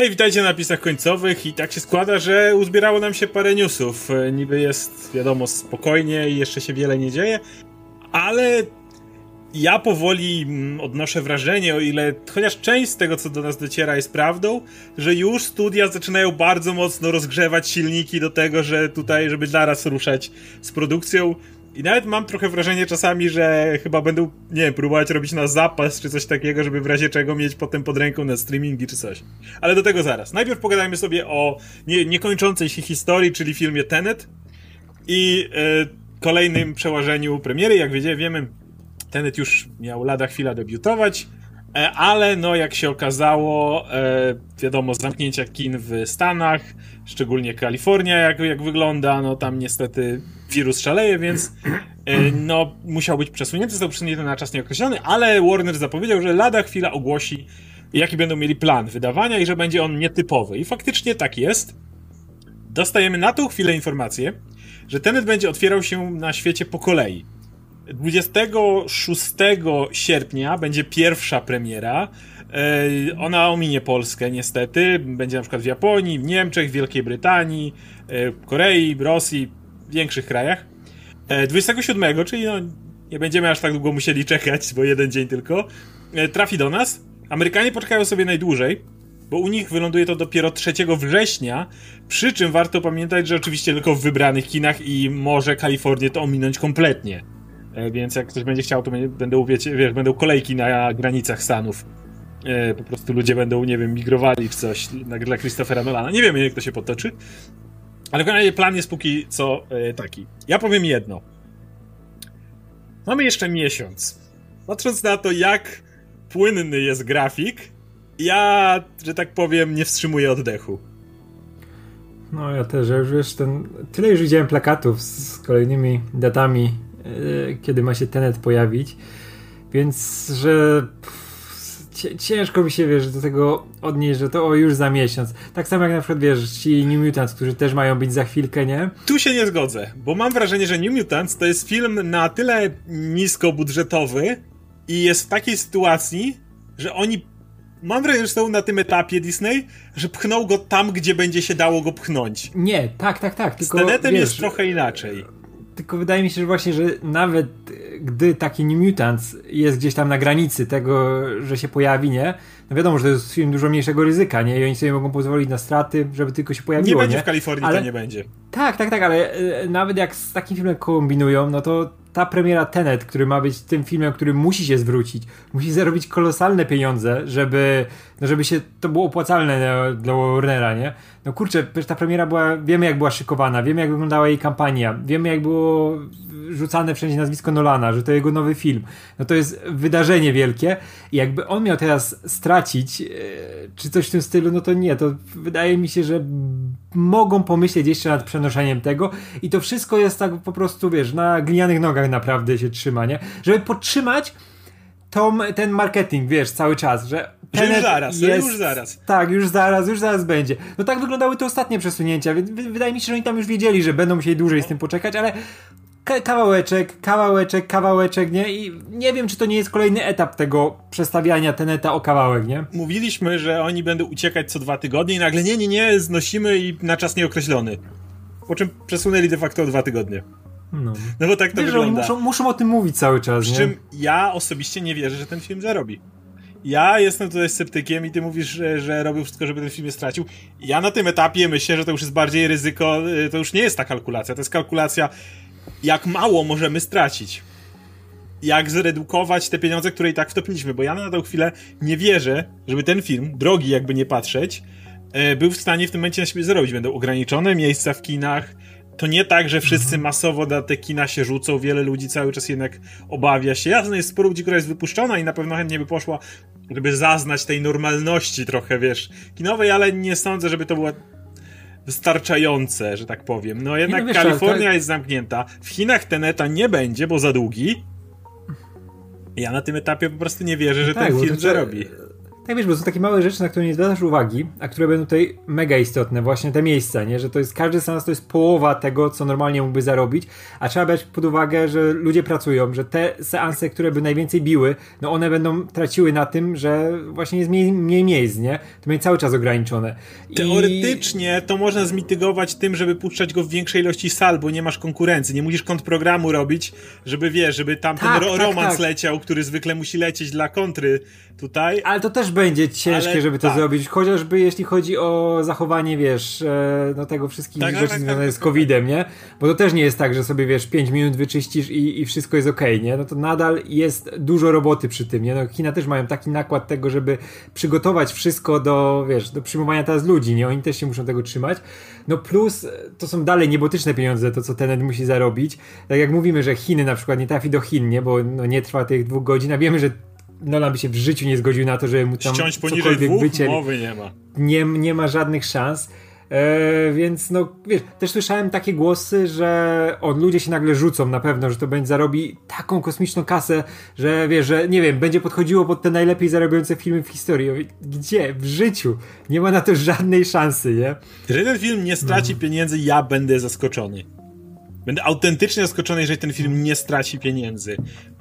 Hej, witajcie na napisach końcowych i tak się składa, że uzbierało nam się parę newsów. E, niby jest, wiadomo, spokojnie i jeszcze się wiele nie dzieje, ale ja powoli mm, odnoszę wrażenie, o ile chociaż część z tego, co do nas dociera, jest prawdą, że już studia zaczynają bardzo mocno rozgrzewać silniki do tego, że tutaj, żeby zaraz ruszać z produkcją. I nawet mam trochę wrażenie czasami, że chyba będą, nie wiem, próbować robić na zapas czy coś takiego, żeby w razie czego mieć potem pod ręką na streamingi czy coś. Ale do tego zaraz. Najpierw pogadajmy sobie o nie, niekończącej się historii, czyli filmie Tenet i e, kolejnym przełożeniu premiery. Jak wiecie, wiemy, Tenet już miał lada chwila debiutować, ale no jak się okazało, e, wiadomo, zamknięcia kin w Stanach, szczególnie Kalifornia jak, jak wygląda, no tam niestety wirus szaleje, więc e, no musiał być przesunięty, został przesunięty na czas nieokreślony, ale Warner zapowiedział, że lada chwila ogłosi jaki będą mieli plan wydawania i że będzie on nietypowy. I faktycznie tak jest. Dostajemy na tą chwilę informację, że Tenet będzie otwierał się na świecie po kolei. 26 sierpnia będzie pierwsza premiera. E, ona ominie Polskę niestety. Będzie na przykład w Japonii, w Niemczech, w Wielkiej Brytanii, e, Korei, Rosji, w większych krajach. 27, e, czyli no, nie będziemy aż tak długo musieli czekać, bo jeden dzień tylko, trafi do nas. Amerykanie poczekają sobie najdłużej, bo u nich wyląduje to dopiero 3 września, przy czym warto pamiętać, że oczywiście tylko w wybranych kinach i może Kalifornię to ominąć kompletnie. E, więc jak ktoś będzie chciał, to będą, wiecie, wiesz, będą kolejki na granicach Stanów. E, po prostu ludzie będą, nie wiem, migrowali czy coś dla Christophera Nolana. Nie wiemy, jak to się potoczy. Ale w razie plan jest póki co e, taki. Ja powiem jedno. Mamy jeszcze miesiąc. Patrząc na to, jak płynny jest grafik, ja, że tak powiem, nie wstrzymuję oddechu. No ja też, ja już wiesz, ten, tyle już widziałem plakatów z kolejnymi datami kiedy ma się Tenet pojawić. Więc, że ciężko mi się, wiesz, do tego odnieść, że to o, już za miesiąc. Tak samo jak na przykład, wiesz, ci New Mutants, którzy też mają być za chwilkę, nie? Tu się nie zgodzę, bo mam wrażenie, że New Mutants to jest film na tyle niskobudżetowy i jest w takiej sytuacji, że oni mam wrażenie, że są na tym etapie Disney, że pchną go tam, gdzie będzie się dało go pchnąć. Nie, tak, tak, tak. Tylko, Z Tenetem wiesz, jest trochę inaczej tylko wydaje mi się, że właśnie, że nawet gdy taki New Mutants jest gdzieś tam na granicy tego, że się pojawi, nie? No wiadomo, że to jest film dużo mniejszego ryzyka, nie? I oni sobie mogą pozwolić na straty, żeby tylko się pojawiło, Nie będzie nie? w Kalifornii, ale... to nie będzie. Tak, tak, tak, ale e, nawet jak z takim filmem kombinują, no to ta premiera Tenet, który ma być tym filmem, który musi się zwrócić, musi zarobić kolosalne pieniądze, żeby, no żeby się to było opłacalne dla Warnera, nie? No kurczę, ta premiera była, wiemy jak była szykowana, wiemy jak wyglądała jej kampania, wiemy jak było rzucane wszędzie nazwisko Nolana, że to jego nowy film. No to jest wydarzenie wielkie i jakby on miał teraz stracić, e, czy coś w tym stylu, no to nie, to wydaje mi się, że mogą pomyśleć jeszcze nad przenoszeniem tego i to wszystko jest tak po prostu, wiesz, na glinianych nogach naprawdę się trzyma, nie? Żeby podtrzymać tą, ten marketing, wiesz, cały czas, że już zaraz, jest, już zaraz. Tak, już zaraz, już zaraz będzie. No tak wyglądały te ostatnie przesunięcia, więc wydaje mi się, że oni tam już wiedzieli, że będą musieli dłużej z tym poczekać, ale kawałeczek, kawałeczek, kawałeczek, nie? I nie wiem, czy to nie jest kolejny etap tego przestawiania Teneta o kawałek, nie? Mówiliśmy, że oni będą uciekać co dwa tygodnie i nagle nie, nie, nie, znosimy i na czas nieokreślony. Po czym przesunęli de facto o dwa tygodnie. No, no bo tak to Wiesz, wygląda. Muszą, muszą o tym mówić cały czas, Przy nie? czym ja osobiście nie wierzę, że ten film zarobi. Ja jestem tutaj sceptykiem i ty mówisz, że, że robił wszystko, żeby ten film je stracił. Ja na tym etapie myślę, że to już jest bardziej ryzyko, y, to już nie jest ta kalkulacja, to jest kalkulacja jak mało możemy stracić. Jak zredukować te pieniądze, które i tak wtopiliśmy, bo ja na tę chwilę nie wierzę, żeby ten film, drogi jakby nie patrzeć, e, był w stanie w tym momencie na siebie zarobić. Będą ograniczone miejsca w kinach. To nie tak, że wszyscy mhm. masowo na te kina się rzucą, wiele ludzi cały czas jednak obawia się. Jasne, jest sporo ludzi, która jest wypuszczona i na pewno chętnie by poszła, żeby zaznać tej normalności trochę, wiesz, kinowej, ale nie sądzę, żeby to była wystarczające, że tak powiem. No jednak no, Kalifornia to... jest zamknięta. W Chinach Teneta nie będzie, bo za długi. Ja na tym etapie po prostu nie wierzę, że tak, ten film zarobi. Tak wiesz, bo są takie małe rzeczy, na które nie zwracasz uwagi, a które będą tutaj mega istotne, właśnie te miejsca, nie? Że to jest, każdy seans to jest połowa tego, co normalnie mógłby zarobić, a trzeba brać pod uwagę, że ludzie pracują, że te seanse, które by najwięcej biły, no one będą traciły na tym, że właśnie jest mniej, mniej miejsc, nie? To będzie cały czas ograniczone. I... Teoretycznie to można zmitygować tym, żeby puszczać go w większej ilości sal, bo nie masz konkurencji, nie musisz kont programu robić, żeby wiesz, żeby tam tak, ten ro tak, romans tak. leciał, który zwykle musi lecieć dla kontry tutaj. Ale to też będzie ciężkie, Ale żeby to tak. zrobić, chociażby jeśli chodzi o zachowanie, wiesz, e, no tego wszystkich tak, rzeczy tak, tak związanych tak, z COVID-em, nie? Bo to też nie jest tak, że sobie, wiesz, 5 minut wyczyścisz i, i wszystko jest okej, okay, nie? No to nadal jest dużo roboty przy tym, nie? No China też mają taki nakład tego, żeby przygotować wszystko do, wiesz, do przyjmowania teraz ludzi, nie? Oni też się muszą tego trzymać. No plus to są dalej niebotyczne pieniądze, to co Tenet musi zarobić. Tak jak mówimy, że Chiny na przykład nie trafi do Chin, nie? Bo no, nie trwa tych dwóch godzin, a wiemy, że Nolan by się w życiu nie zgodził na to, żeby mu tam Ściąć poniżej dwóch? Wycięli. Mowy nie ma. Nie, nie ma żadnych szans. E, więc no, wiesz, też słyszałem takie głosy, że on ludzie się nagle rzucą na pewno, że to będzie zarobi taką kosmiczną kasę, że wiesz, że nie wiem, będzie podchodziło pod te najlepiej zarabiające filmy w historii. Gdzie? W życiu. Nie ma na to żadnej szansy, nie? Jeżeli ten film nie straci no. pieniędzy, ja będę zaskoczony. Będę autentycznie zaskoczony, jeżeli ten film nie straci pieniędzy.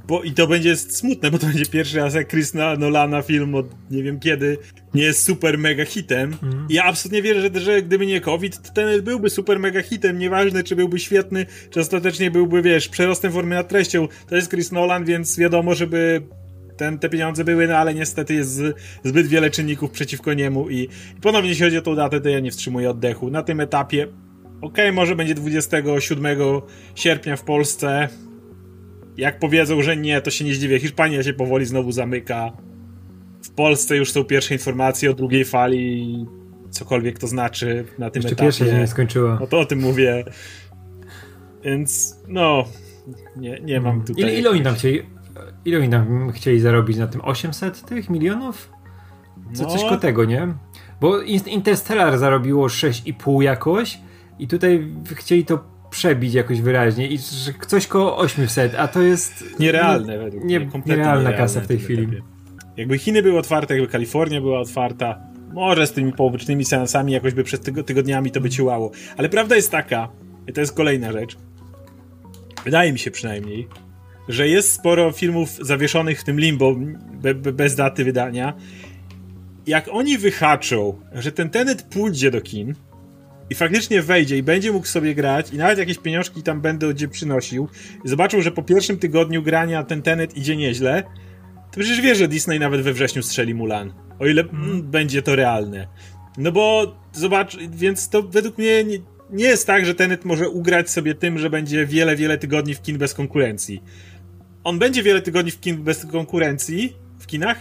Bo, I to będzie smutne, bo to będzie pierwszy raz jak Chris Nolana film od nie wiem kiedy nie jest super mega hitem. Mm. Ja absolutnie wierzę, że, że gdyby nie COVID, to ten byłby super mega hitem. Nieważne, czy byłby świetny, czy ostatecznie byłby, wiesz, przerostem formy nad treścią. To jest Chris Nolan, więc wiadomo, żeby ten, te pieniądze były, no ale niestety jest zbyt wiele czynników przeciwko niemu i, i ponownie jeśli chodzi o tą datę, to ja nie wstrzymuję oddechu. Na tym etapie okej, okay, może będzie 27 sierpnia w Polsce. Jak powiedzą, że nie, to się nie zdziwię. Hiszpania się powoli znowu zamyka. W Polsce już są pierwsze informacje o drugiej fali, cokolwiek to znaczy na tym Jeszcze etapie. pierwsza się nie skończyła. No to o tym mówię. Więc no, nie, nie mam tutaj... Ile, ile oni tam chcieli, ile oni tam chcieli zarobić na tym? 800 tych milionów? Co, no. Coś koło tego, nie? Bo Interstellar zarobiło 6,5 jakoś, i tutaj chcieli to przebić jakoś wyraźnie i że coś koło 800, a to jest nierealne no, według nie, mnie, nierealna kasa w tej chwili. Jakby Chiny były otwarte, jakby Kalifornia była otwarta, może z tymi pobocznymi seansami jakoś by przez tygodniami to by ciłało. Ale prawda jest taka, i to jest kolejna rzecz, wydaje mi się przynajmniej, że jest sporo filmów zawieszonych w tym limbo be, be, bez daty wydania. Jak oni wyhaczą, że ten Tenet pójdzie do kin, i faktycznie wejdzie i będzie mógł sobie grać i nawet jakieś pieniążki tam będę gdzie przynosił i zobaczył, że po pierwszym tygodniu grania ten Tenet idzie nieźle, to przecież wie, że Disney nawet we wrześniu strzeli Mulan. O ile mm, będzie to realne. No bo zobacz, więc to według mnie nie, nie jest tak, że Tenet może ugrać sobie tym, że będzie wiele, wiele tygodni w kin bez konkurencji. On będzie wiele tygodni w kin bez konkurencji w kinach,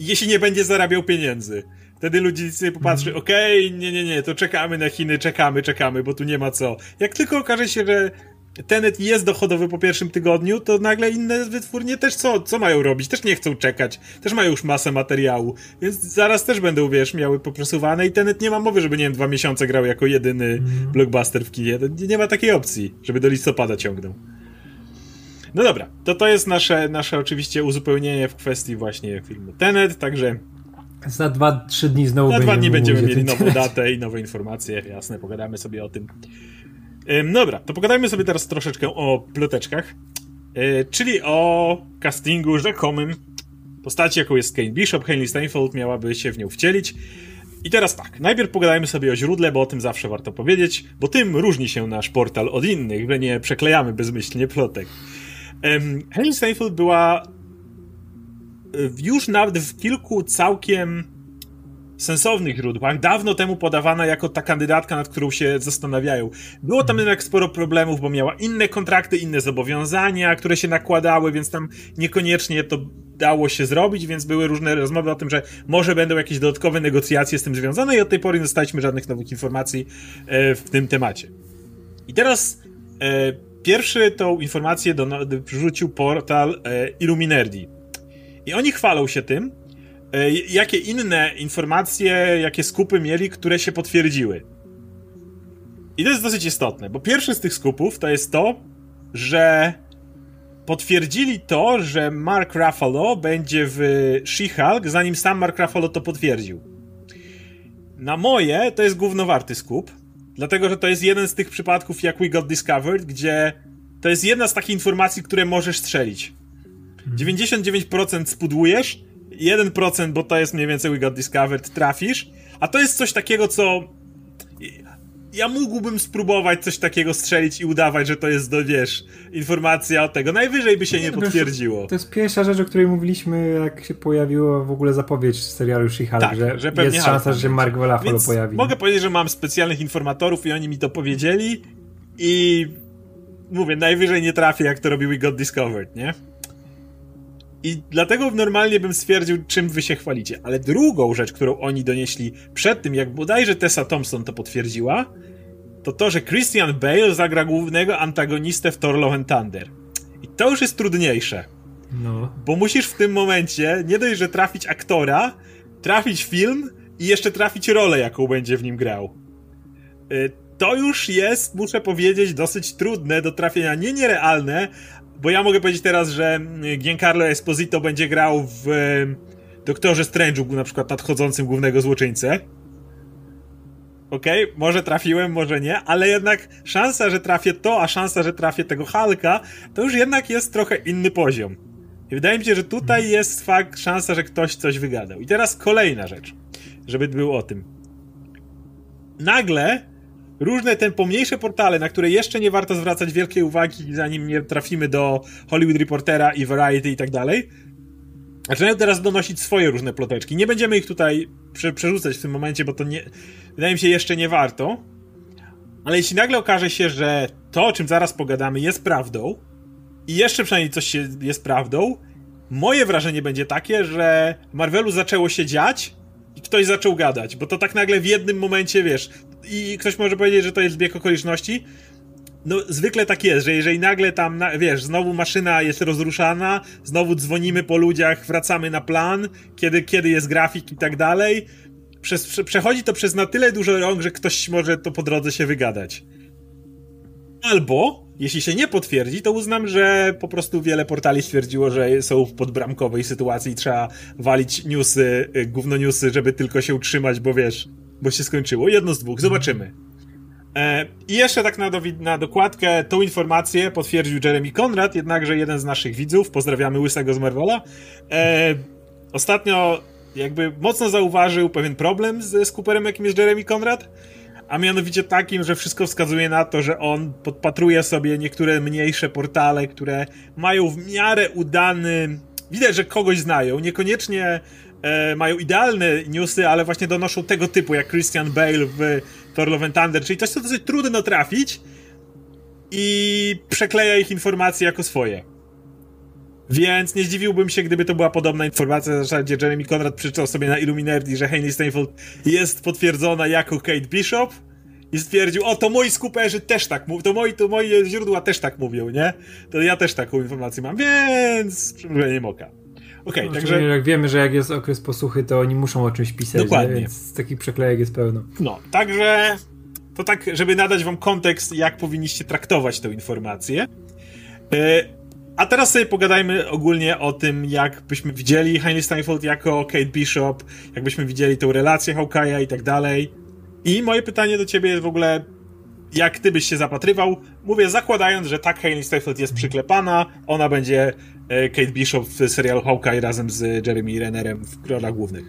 jeśli nie będzie zarabiał pieniędzy. Wtedy ludzie sobie popatrzy, mm. okej, okay, nie, nie, nie, to czekamy na Chiny, czekamy, czekamy, bo tu nie ma co. Jak tylko okaże się, że Tenet jest dochodowy po pierwszym tygodniu, to nagle inne wytwórnie też co, co mają robić? Też nie chcą czekać, też mają już masę materiału, więc zaraz też będą, wiesz, miały poprzesuwane i Tenet nie ma mowy, żeby, nie wiem, dwa miesiące grał jako jedyny mm. blockbuster w kinie. Nie, nie ma takiej opcji, żeby do listopada ciągnął. No dobra, to to jest nasze, nasze oczywiście uzupełnienie w kwestii właśnie filmu Tenet, także za dwa, trzy dni znowu Za dwa dni będziemy mieli nową datę i nowe informacje, jasne, pogadamy sobie o tym. Ym, dobra, to pogadajmy sobie teraz troszeczkę o ploteczkach, yy, czyli o castingu rzekomym postaci, jaką jest Kane Bishop. Hayley Steinfeld miałaby się w nią wcielić. I teraz tak, najpierw pogadajmy sobie o źródle, bo o tym zawsze warto powiedzieć, bo tym różni się nasz portal od innych, że nie przeklejamy bezmyślnie plotek. Um, Hayley Steinfeld była już nawet w kilku całkiem sensownych źródłach, dawno temu podawana jako ta kandydatka, nad którą się zastanawiają. Było tam jednak sporo problemów, bo miała inne kontrakty, inne zobowiązania, które się nakładały, więc tam niekoniecznie to dało się zrobić, więc były różne rozmowy o tym, że może będą jakieś dodatkowe negocjacje z tym związane i od tej pory nie dostaliśmy żadnych nowych informacji e, w tym temacie. I teraz e, pierwszy tą informację do, wrzucił portal e, Illuminerdi i oni chwalą się tym, jakie inne informacje, jakie skupy mieli, które się potwierdziły. I to jest dosyć istotne, bo pierwszy z tych skupów to jest to, że potwierdzili to, że Mark Ruffalo będzie w She-Hulk, zanim sam Mark Ruffalo to potwierdził. Na moje to jest głównowarty skup, dlatego że to jest jeden z tych przypadków jak We Got Discovered, gdzie to jest jedna z takich informacji, które możesz strzelić. 99% spudłujesz, 1%, bo to jest mniej więcej We Got Discovered, trafisz, a to jest coś takiego, co ja mógłbym spróbować coś takiego strzelić i udawać, że to jest, do, wiesz, informacja o tego. Najwyżej by się nie potwierdziło. To jest pierwsza rzecz, o której mówiliśmy, jak się pojawiła w ogóle zapowiedź serialu She-Hulk, tak, że, że jest szansa, że Mark Ruffalo pojawi. Mogę powiedzieć, że mam specjalnych informatorów i oni mi to powiedzieli i mówię, najwyżej nie trafię, jak to robi We Got Discovered, nie? I dlatego normalnie bym stwierdził, czym wy się chwalicie. Ale drugą rzecz, którą oni donieśli przed tym, jak bodajże Tessa Thompson to potwierdziła, to to, że Christian Bale zagra głównego antagonistę w Thor Love and Thunder. I to już jest trudniejsze. No. Bo musisz w tym momencie nie dość, że trafić aktora, trafić film i jeszcze trafić rolę, jaką będzie w nim grał. Y, to już jest, muszę powiedzieć, dosyć trudne do trafienia. Nie nierealne, bo ja mogę powiedzieć teraz, że mm, Giancarlo Esposito będzie grał w Doktorze Strange'u, na przykład nadchodzącym głównego złoczyńcę. Okej, okay, może trafiłem, może nie, ale jednak szansa, że trafię to, a szansa, że trafię tego Halka, to już jednak jest trochę inny poziom. I wydaje mi się, że tutaj jest fakt, szansa, że ktoś coś wygadał. I teraz kolejna rzecz, żeby był o tym. Nagle różne te pomniejsze portale, na które jeszcze nie warto zwracać wielkiej uwagi, zanim nie trafimy do Hollywood Reportera i Variety i tak dalej, zaczynają teraz donosić swoje różne ploteczki. Nie będziemy ich tutaj prze przerzucać w tym momencie, bo to nie, wydaje mi się jeszcze nie warto. Ale jeśli nagle okaże się, że to, o czym zaraz pogadamy, jest prawdą i jeszcze przynajmniej coś się jest prawdą, moje wrażenie będzie takie, że Marvelu zaczęło się dziać i ktoś zaczął gadać, bo to tak nagle w jednym momencie, wiesz, i ktoś może powiedzieć, że to jest zbieg okoliczności. No, zwykle tak jest, że jeżeli nagle tam, wiesz, znowu maszyna jest rozruszana, znowu dzwonimy po ludziach, wracamy na plan, kiedy, kiedy jest grafik i tak dalej, przez, prze, przechodzi to przez na tyle dużo rąk, że ktoś może to po drodze się wygadać. Albo, jeśli się nie potwierdzi, to uznam, że po prostu wiele portali stwierdziło, że są w podbramkowej sytuacji i trzeba walić newsy, y, gówno newsy, żeby tylko się utrzymać, bo wiesz, bo się skończyło. Jedno z dwóch, zobaczymy. E, I jeszcze tak na, do, na dokładkę tą informację potwierdził Jeremy Conrad, jednakże jeden z naszych widzów, pozdrawiamy Łysego z Marvela, e, ostatnio jakby mocno zauważył pewien problem z, z Cooperem, jakim jest Jeremy Conrad, a mianowicie takim, że wszystko wskazuje na to, że on podpatruje sobie niektóre mniejsze portale, które mają w miarę udany... Widać, że kogoś znają, niekoniecznie e, mają idealne newsy, ale właśnie donoszą tego typu, jak Christian Bale w Thor Love and Thunder, czyli coś, co dosyć trudno trafić i przekleja ich informacje jako swoje. Więc nie zdziwiłbym się, gdyby to była podobna informacja, w zasadzie Jeremy Conrad przeczytał sobie na Illuminati, że Hayley Steinfeld jest potwierdzona jako Kate Bishop i stwierdził, o, to moi skuperzy też tak mówią, to moi, to moje źródła też tak mówią, nie? To ja też taką informację mam, więc przymrużenie moka. Okej, okay, no, także... Jak wiemy, że jak jest okres posłuchy, to oni muszą o czymś pisać, Dokładnie. Nie? więc takich przeklejek jest pełno. No, także to tak, żeby nadać wam kontekst, jak powinniście traktować tę informację. E, a teraz sobie pogadajmy ogólnie o tym, jak byśmy widzieli Hailey Steinfeld jako Kate Bishop, jakbyśmy widzieli tę relację Hawkeye'a i tak dalej. I moje pytanie do ciebie jest w ogóle, jak ty byś się zapatrywał? Mówię, zakładając, że tak Hailey Steinfeld jest przyklepana, ona będzie E, Kate Bishop w serialu Hawkeye razem z Jeremy Rennerem w rolach głównych.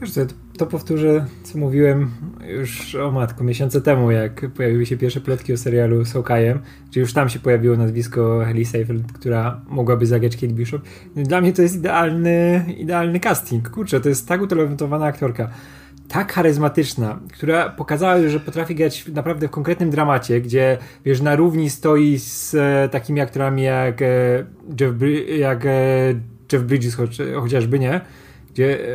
Wiesz co, to powtórzę, co mówiłem już o matku, miesiące temu, jak pojawiły się pierwsze plotki o serialu z Hawkeye'em, czy już tam się pojawiło nazwisko Haley Seyfried, która mogłaby zagrać Kate Bishop. Dla mnie to jest idealny, idealny casting. Kurczę, to jest tak utalentowana aktorka tak charyzmatyczna, która pokazała, że potrafi grać naprawdę w konkretnym dramacie, gdzie wiesz, na równi stoi z e, takimi aktorami jak, e, Jeff, jak e, Jeff Bridges choć, chociażby, nie? Gdzie e,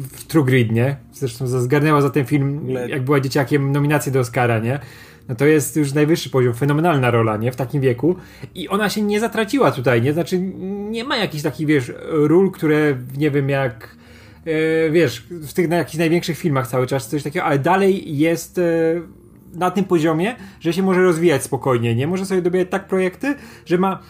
w True Grid, nie? Zresztą zgarnęła za ten film, jak była dzieciakiem, nominację do Oscara, nie? No to jest już najwyższy poziom, fenomenalna rola, nie? W takim wieku. I ona się nie zatraciła tutaj, nie? Znaczy, nie ma jakichś takich, wiesz, ról, które, nie wiem, jak E, wiesz, w tych na jakichś największych filmach cały czas coś takiego, ale dalej jest e, na tym poziomie, że się może rozwijać spokojnie, nie? Może sobie dobierać tak projekty, że ma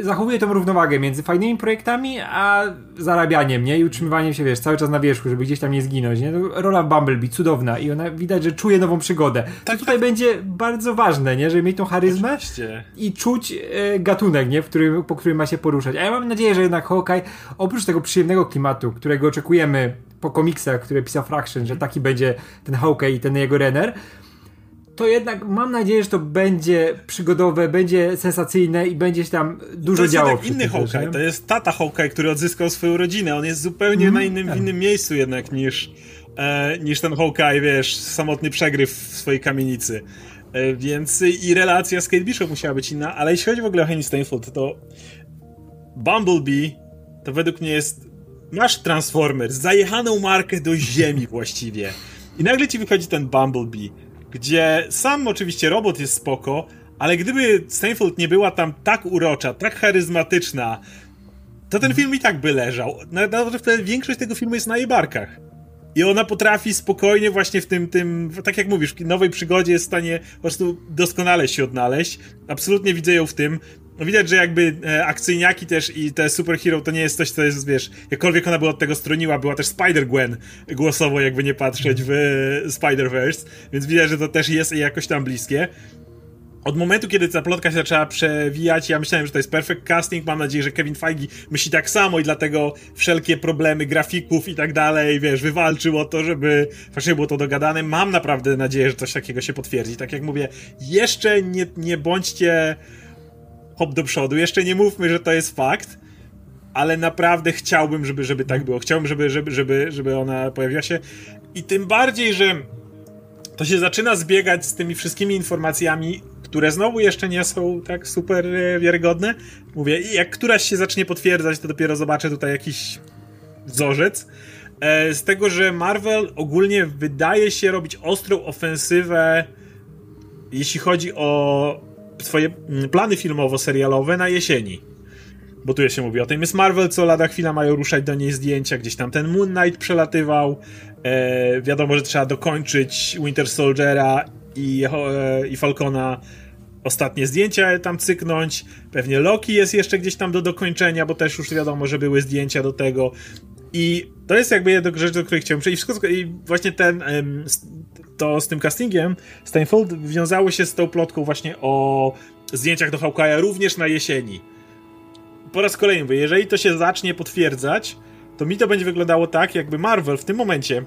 zachowuje tą równowagę między fajnymi projektami, a zarabianiem, nie? I utrzymywaniem się, wiesz, cały czas na wierzchu, żeby gdzieś tam nie zginąć, nie? Rola Bumblebee, cudowna i ona widać, że czuje nową przygodę. Tak, tutaj tak. będzie bardzo ważne, nie? Żeby mieć tą charyzmę Oczywiście. i czuć yy, gatunek, nie? W którym, po którym ma się poruszać. A ja mam nadzieję, że jednak Hawkeye, oprócz tego przyjemnego klimatu, którego oczekujemy po komiksach, które pisał Fraction, że taki będzie ten Hawkeye i ten jego Renner, to jednak mam nadzieję, że to będzie przygodowe, będzie sensacyjne i będzie się tam dużo to jest działo. Inny Hawkeye, to jest tata Hawkeye, który odzyskał swoją rodzinę. On jest zupełnie mm, na innym, tak. w innym miejscu jednak niż, e, niż ten Hawkeye, wiesz, samotny przegryw w swojej kamienicy. E, więc i relacja z Kate Bishop musiała być inna, ale jeśli chodzi w ogóle o Henny Steinfeld, to Bumblebee to według mnie jest masz Transformers, zajechaną markę do ziemi właściwie. I nagle ci wychodzi ten Bumblebee, gdzie sam oczywiście robot jest spoko, ale gdyby Steinfeld nie była tam tak urocza, tak charyzmatyczna, to ten film i tak by leżał. Naprawdę większość tego filmu jest na jej barkach. I ona potrafi spokojnie właśnie w tym, tym, tak jak mówisz, nowej przygodzie jest w stanie po prostu doskonale się odnaleźć. Absolutnie widzę ją w tym. No widać, że jakby e, akcyjniaki też i te superhero to nie jest coś, co jest, wiesz, jakkolwiek ona by od tego stroniła, była też Spider-Gwen głosowo, jakby nie patrzeć w Spider-Verse, więc widać, że to też jest jakoś tam bliskie. Od momentu, kiedy ta plotka się zaczęła przewijać, ja myślałem, że to jest perfect casting. Mam nadzieję, że Kevin Feige myśli tak samo i dlatego wszelkie problemy grafików i tak dalej, wiesz, wywalczył o to, żeby faktycznie było to dogadane. Mam naprawdę nadzieję, że coś takiego się potwierdzi. Tak jak mówię, jeszcze nie, nie bądźcie hop do przodu. Jeszcze nie mówmy, że to jest fakt, ale naprawdę chciałbym, żeby, żeby tak było. Chciałbym, żeby, żeby, żeby, żeby ona pojawiła się. I tym bardziej, że to się zaczyna zbiegać z tymi wszystkimi informacjami, które znowu jeszcze nie są tak super e, wiarygodne. Mówię, jak któraś się zacznie potwierdzać, to dopiero zobaczę tutaj jakiś wzorzec. E, z tego, że Marvel ogólnie wydaje się robić ostrą ofensywę, jeśli chodzi o swoje mm, plany filmowo-serialowe na jesieni. Bo tu się mówi o tym. Jest Marvel, co lada chwila mają ruszać do niej zdjęcia, gdzieś tam ten Moon Knight przelatywał. E, wiadomo, że trzeba dokończyć Winter Soldiera i, e, i Falcona ostatnie zdjęcia tam cyknąć. Pewnie Loki jest jeszcze gdzieś tam do dokończenia, bo też już wiadomo, że były zdjęcia do tego. I to jest jakby jedna rzecz, do której chciałem przejść. I właśnie ten, to z tym castingiem Steinfeld wiązało się z tą plotką właśnie o zdjęciach do Hawkeye'a również na jesieni. Po raz kolejny mówię, jeżeli to się zacznie potwierdzać, to mi to będzie wyglądało tak, jakby Marvel w tym momencie,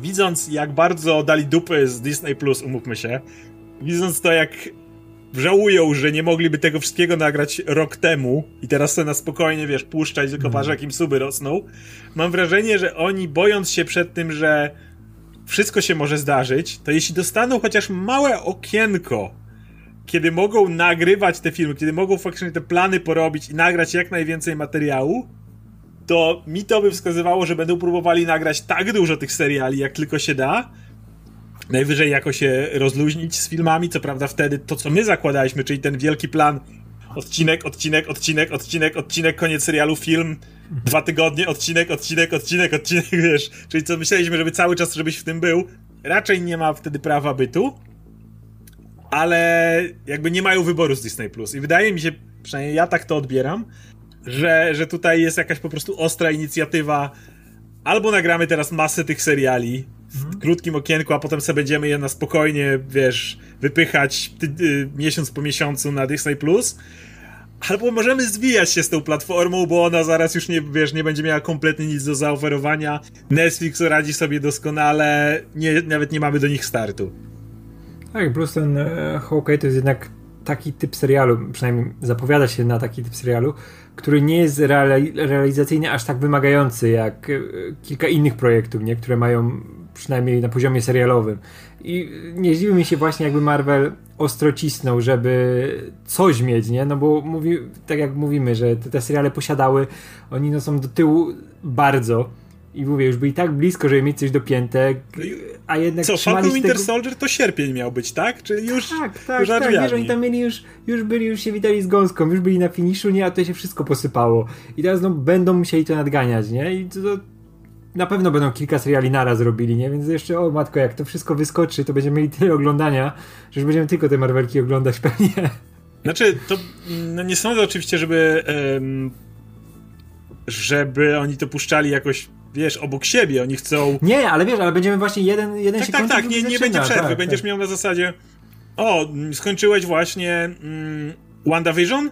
widząc jak bardzo dali dupy z Disney Plus, umówmy się, widząc to jak żałują, że nie mogliby tego wszystkiego nagrać rok temu i teraz sobie na spokojnie, wiesz, puszczać, tylko mm. patrz, jak im suby rosną. Mam wrażenie, że oni bojąc się przed tym, że wszystko się może zdarzyć, to jeśli dostaną chociaż małe okienko, kiedy mogą nagrywać te filmy, kiedy mogą faktycznie te plany porobić i nagrać jak najwięcej materiału, to mi to by wskazywało, że będą próbowali nagrać tak dużo tych seriali, jak tylko się da. Najwyżej jako się rozluźnić z filmami, co prawda wtedy to, co my zakładaliśmy, czyli ten wielki plan odcinek, odcinek, odcinek, odcinek, odcinek, koniec serialu, film, dwa tygodnie, odcinek, odcinek, odcinek, odcinek, wiesz. Czyli co myśleliśmy, żeby cały czas, żebyś w tym był. Raczej nie ma wtedy prawa bytu, ale jakby nie mają wyboru z Disney Plus. I wydaje mi się, przynajmniej ja tak to odbieram, że, że tutaj jest jakaś po prostu ostra inicjatywa. Albo nagramy teraz masę tych seriali w mhm. krótkim okienku, a potem sobie będziemy je na spokojnie, wiesz, wypychać ty, y, miesiąc po miesiącu na Disney Plus Albo możemy zwijać się z tą platformą, bo ona zaraz już nie, wiesz, nie będzie miała kompletnie nic do zaoferowania. Netflix radzi sobie doskonale, nie, nawet nie mamy do nich startu. Tak, plus ten e, Hawkeye to jest jednak taki typ serialu, przynajmniej zapowiada się na taki typ serialu, który nie jest reali realizacyjnie aż tak wymagający jak e, kilka innych projektów, nie? które mają przynajmniej na poziomie serialowym. I nie zdziwi mi się właśnie, jakby Marvel ostro cisnął, żeby coś mieć, nie? No bo mówi, tak jak mówimy, że te, te seriale posiadały, oni no są do tyłu bardzo. I mówię, już byli tak blisko, żeby mieć coś dopięte, a jednak Co, Falcon Winter tego... Soldier to sierpień miał być, tak? Czyli już Tak, tak, już tak, wiesz, oni tam mieli już, już byli, już się witali z gąską, już byli na finiszu, nie? A to się wszystko posypało. I teraz no będą musieli to nadganiać, nie? I to, na pewno będą kilka seriali naraz robili, nie? Więc jeszcze, o matko, jak to wszystko wyskoczy, to będziemy mieli tyle oglądania, że już będziemy tylko te Marvelki oglądać pewnie. Znaczy, to no nie sądzę oczywiście, żeby um, żeby oni to puszczali jakoś wiesz, obok siebie, oni chcą... Nie, ale wiesz, ale będziemy właśnie jeden, jeden tak, się Tak, tak, nie, nie będzie przerwy, tak, będziesz tak. miał na zasadzie o, skończyłeś właśnie mm, WandaVision?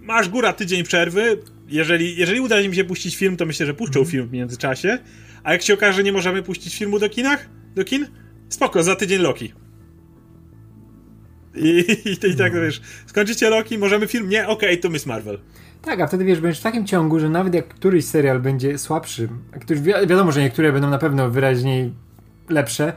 Masz góra tydzień przerwy, jeżeli, jeżeli uda mi się puścić film, to myślę, że puszczą Mhm. film w międzyczasie, a jak się okaże, że nie możemy puścić filmu do kinach, do kin, spoko, za tydzień Loki. I, i, i tak, No. wiesz, skończycie Loki, możemy film? Nie? Okej, to Miss Marvel. Tak, a wtedy wiesz, będziesz w takim ciągu, że nawet jak któryś serial będzie słabszy, a któryś, wi wiadomo, że niektóre będą na pewno wyraźniej lepsze,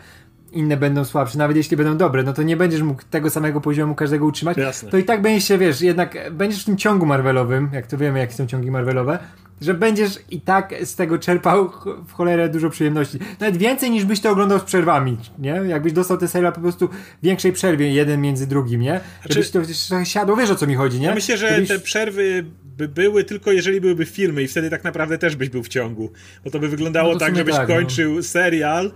inne będą słabsze, nawet jeśli będą dobre, no to nie będziesz mógł tego samego poziomu każdego utrzymać, Jasne. to i tak będziesz się, wiesz, jednak będziesz w tym ciągu Marvelowym, jak to wiemy, jakie są ciągi Marvelowe, że będziesz i tak z tego czerpał w cholerę dużo przyjemności. Nawet więcej niż byś to oglądał z przerwami, nie? Jakbyś dostał te serial po prostu w większej przerwie, jeden między drugim, nie? Żebyś to siadło, wiesz o co mi chodzi, nie? Ja myślę, że Żebyś- te przerwy by były tylko jeżeli byłyby filmy i wtedy tak naprawdę też byś był w ciągu. Bo to by wyglądało No to tak, żebyś tak, no. kończył serial,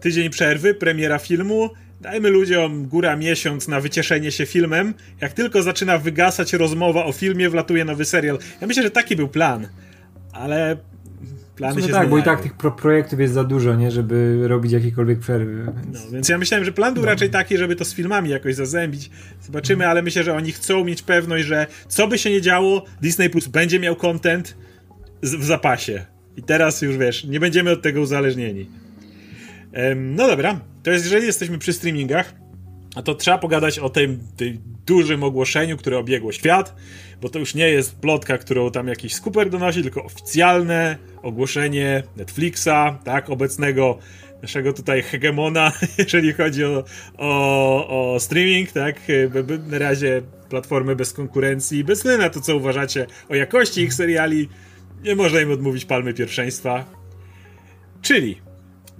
tydzień przerwy, premiera filmu, dajmy ludziom góra miesiąc na wycieszenie się filmem. Jak tylko zaczyna wygasać rozmowa o filmie, wlatuje nowy serial. Ja myślę, że taki był plan. Ale plany się tak, bo i zmieniają. tak tych pro projektów jest za dużo, nie? Żeby robić jakiekolwiek przerwy. Więc... No, więc ja myślałem, że plan był raczej taki, żeby to z filmami jakoś zazębić. Zobaczymy, ale myślę, że oni chcą mieć pewność, że co by się nie działo, Disney Plus będzie miał content w zapasie. I teraz już wiesz, nie będziemy od tego uzależnieni. No dobra, to jest, jeżeli jesteśmy przy streamingach, a to trzeba pogadać o tym, tym dużym ogłoszeniu, które obiegło świat, bo to już nie jest plotka, którą tam jakiś skuper donosi, tylko oficjalne ogłoszenie Netflixa, tak, obecnego naszego tutaj hegemona, jeżeli chodzi o, o, o streaming, tak, na razie platformy bez konkurencji, bez na to, co uważacie o jakości ich seriali, nie można im odmówić palmy pierwszeństwa. Czyli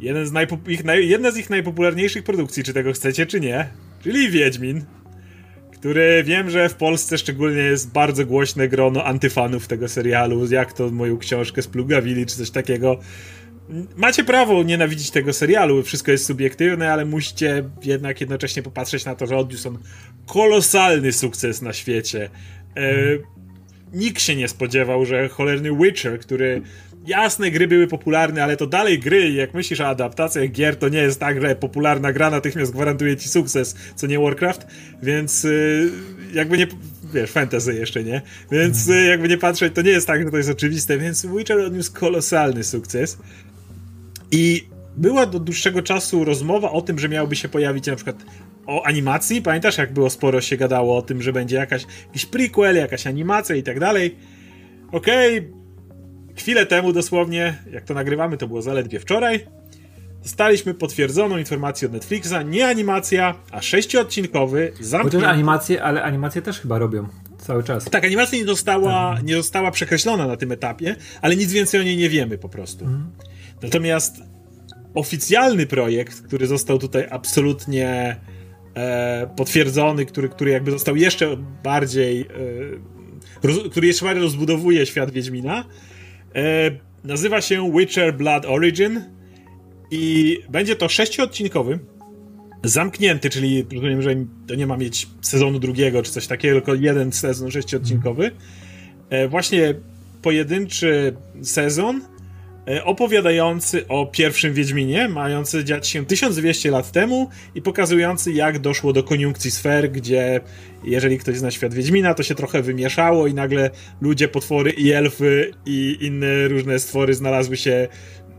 jeden z ich jedna z ich najpopularniejszych produkcji, czy tego chcecie, czy nie, czyli Wiedźmin, który wiem, że w Polsce szczególnie jest bardzo głośne grono antyfanów tego serialu, jak to moją książkę splugawili, czy coś takiego. Macie prawo nienawidzić tego serialu, wszystko jest subiektywne, ale musicie jednak jednocześnie popatrzeć na to, że odniósł on kolosalny sukces na świecie. E, nikt się nie spodziewał, że cholerny Witcher, który jasne gry były popularne, ale to dalej gry i jak myślisz o adaptacjach gier, to nie jest tak, że popularna gra natychmiast gwarantuje ci sukces, co nie Warcraft, więc y, jakby nie wiesz, fantasy jeszcze, nie? Więc y, jakby nie patrzeć, to nie jest tak, że to jest oczywiste, więc Witcher odniósł kolosalny sukces. I była do dłuższego czasu rozmowa o tym, że miałby się pojawić na przykład o animacji. Pamiętasz, jak było sporo się gadało o tym, że będzie jakaś, jakiś prequel, jakaś animacja i tak dalej. Okej, chwilę temu dosłownie, jak to nagrywamy, to było zaledwie wczoraj, dostaliśmy potwierdzoną informację od Netflixa, nie animacja, a sześciodcinkowy, Chociaż zamknięty... animacje, ale animacje też chyba robią cały czas. Tak, animacja nie została, nie została przekreślona na tym etapie, ale nic więcej o niej nie wiemy po prostu. Natomiast oficjalny projekt, który został tutaj absolutnie e, potwierdzony, który, który jakby został jeszcze bardziej, e, roz, który jeszcze bardziej rozbudowuje świat Wiedźmina, e, nazywa się Witcher Blood Origin i będzie to sześciodcinkowy, zamknięty, czyli rozumiem, że to nie ma mieć sezonu drugiego czy coś takiego, tylko jeden sezon sześciodcinkowy. E, właśnie pojedynczy sezon opowiadający o pierwszym Wiedźminie, mający dziać się 1200 lat temu i pokazujący jak doszło do koniunkcji sfer, gdzie jeżeli ktoś zna świat Wiedźmina, to się trochę wymieszało i nagle ludzie, potwory i elfy i inne różne stwory znalazły się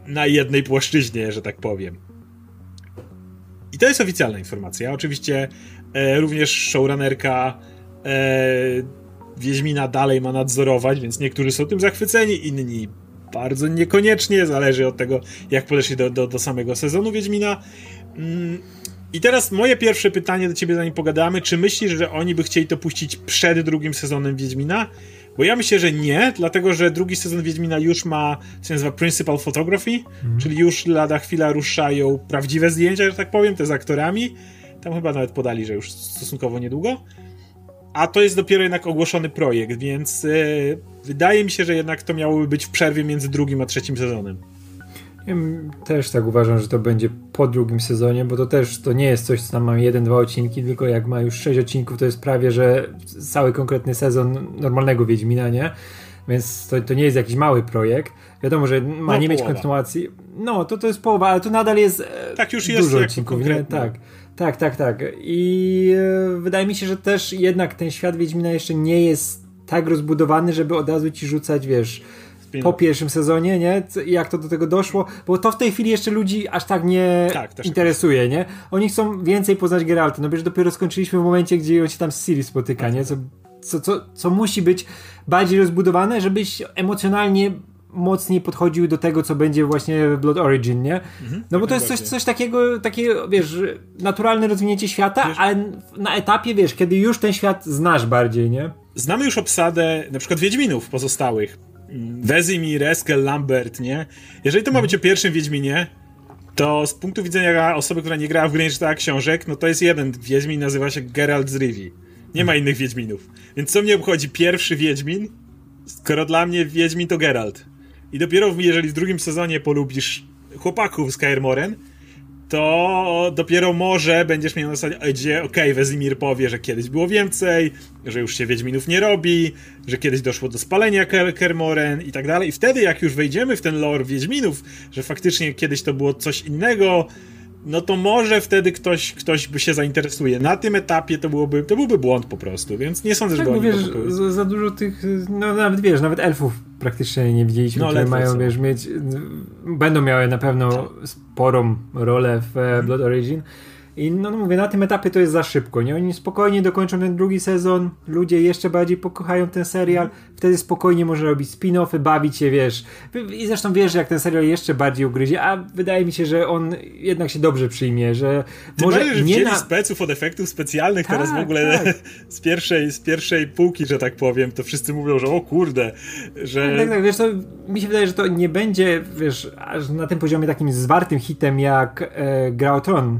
na jednej płaszczyźnie, że tak powiem. I to jest oficjalna informacja. Oczywiście e, również showrunnerka e, Wiedźmina dalej ma nadzorować, więc niektórzy są tym zachwyceni, inni bardzo niekoniecznie, zależy od tego, jak podeszli do, do, do samego sezonu Wiedźmina. Mm, I teraz moje pierwsze pytanie do ciebie, zanim pogadamy, czy myślisz, że oni by chcieli to puścić przed drugim sezonem Wiedźmina? Bo ja myślę, że nie, dlatego że drugi sezon Wiedźmina już ma, co się nazywa Principal Photography, czyli już lada chwila ruszają prawdziwe zdjęcia, że tak powiem, te z aktorami. Tam chyba nawet podali, że już stosunkowo niedługo. A to jest dopiero jednak ogłoszony projekt, więc yy, wydaje mi się, że jednak to miałoby być w przerwie między drugim a trzecim sezonem. Też tak uważam, że to będzie po drugim sezonie, bo to też to nie jest coś, co tam ma jeden, dwa odcinki, tylko jak ma już sześć odcinków, to jest prawie, że cały konkretny sezon normalnego Wiedźmina, nie? Więc to, to nie jest jakiś mały projekt. Wiadomo, że ma no, nie połowa. mieć kontynuacji. No, to to jest połowa, ale to nadal jest e, tak już jest dużo odcinków, nie? Tak. Tak, tak, tak. I e, wydaje mi się, że też jednak ten świat Wiedźmina jeszcze nie jest tak rozbudowany, żeby od razu ci rzucać, wiesz, po pierwszym sezonie, nie? Jak to do tego doszło, bo to w tej chwili jeszcze ludzi aż tak nie tak, interesuje, nie? Oni chcą więcej poznać Geralta, no bo już dopiero skończyliśmy w momencie, gdzie on się tam z Ciri spotyka, nie? Co, co, co, co musi być bardziej rozbudowane, żebyś emocjonalnie mocniej podchodził do tego, co będzie właśnie w Blood Origin, nie? Mhm, no bo to jest coś, coś takiego, takiego, wiesz, naturalne rozwinięcie świata, wiesz, ale na etapie, wiesz, kiedy już ten świat znasz bardziej, nie? Znamy już obsadę na przykład Wiedźminów pozostałych. Wesimir, Eskel, Lambert, nie? Jeżeli to ma być o pierwszym Wiedźminie, to z punktu widzenia osoby, która nie grała w gry, nie czytała książek, no to jest jeden Wiedźmin, nazywa się Geralt z Rivi. Nie ma innych Wiedźminów. Więc co mnie obchodzi pierwszy Wiedźmin, skoro dla mnie Wiedźmin to Geralt. I dopiero jeżeli w drugim sezonie polubisz chłopaków z Kaer Moren, to dopiero może będziesz miał na zasadzie, gdzie okej, okay, Wesimir powie, że kiedyś było więcej, że już się Wiedźminów nie robi, że kiedyś doszło do spalenia Kermoren i tak dalej. I wtedy, jak już wejdziemy w ten lore Wiedźminów, że faktycznie kiedyś to było coś innego, no to może wtedy ktoś, ktoś by się zainteresuje. Na tym etapie to byłoby, to byłby błąd po prostu, więc nie sądzę, tak, że bo wiesz, za, za, dużo tych, no nawet wiesz, nawet elfów praktycznie nie widzieliśmy, no, które mają, wiesz, mieć, będą miały na pewno tak. sporą rolę w e, Blood Origin, i no, no, mówię, na tym etapie to jest za szybko, nie? Oni spokojnie dokończą ten drugi sezon, ludzie jeszcze bardziej pokochają ten serial, wtedy spokojnie można robić spin-offy, bawić się, wiesz. I zresztą wiesz, jak ten serial jeszcze bardziej ugryzie, a wydaje mi się, że on jednak się dobrze przyjmie, że Ty może że nie na... speców od efektów specjalnych tak, teraz w tak, ogóle tak. z, pierwszej, z pierwszej półki, że tak powiem, to wszyscy mówią, że o kurde, że... Tak, tak, tak wiesz, to mi się wydaje, że to nie będzie, wiesz, aż na tym poziomie takim zwartym hitem jak e, Gra o Tron,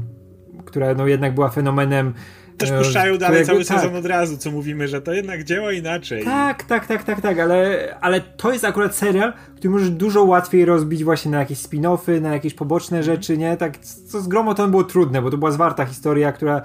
która no jednak była fenomenem też e, puszczają dalej cały tak. sezon od razu, co mówimy, że to jednak działa inaczej. Tak, tak, tak, tak, tak, ale, ale to jest akurat serial, który możesz dużo łatwiej rozbić właśnie na jakieś spin-offy, na jakieś poboczne rzeczy, nie? Tak, co z Gromo to było trudne, bo to była zwarta historia, która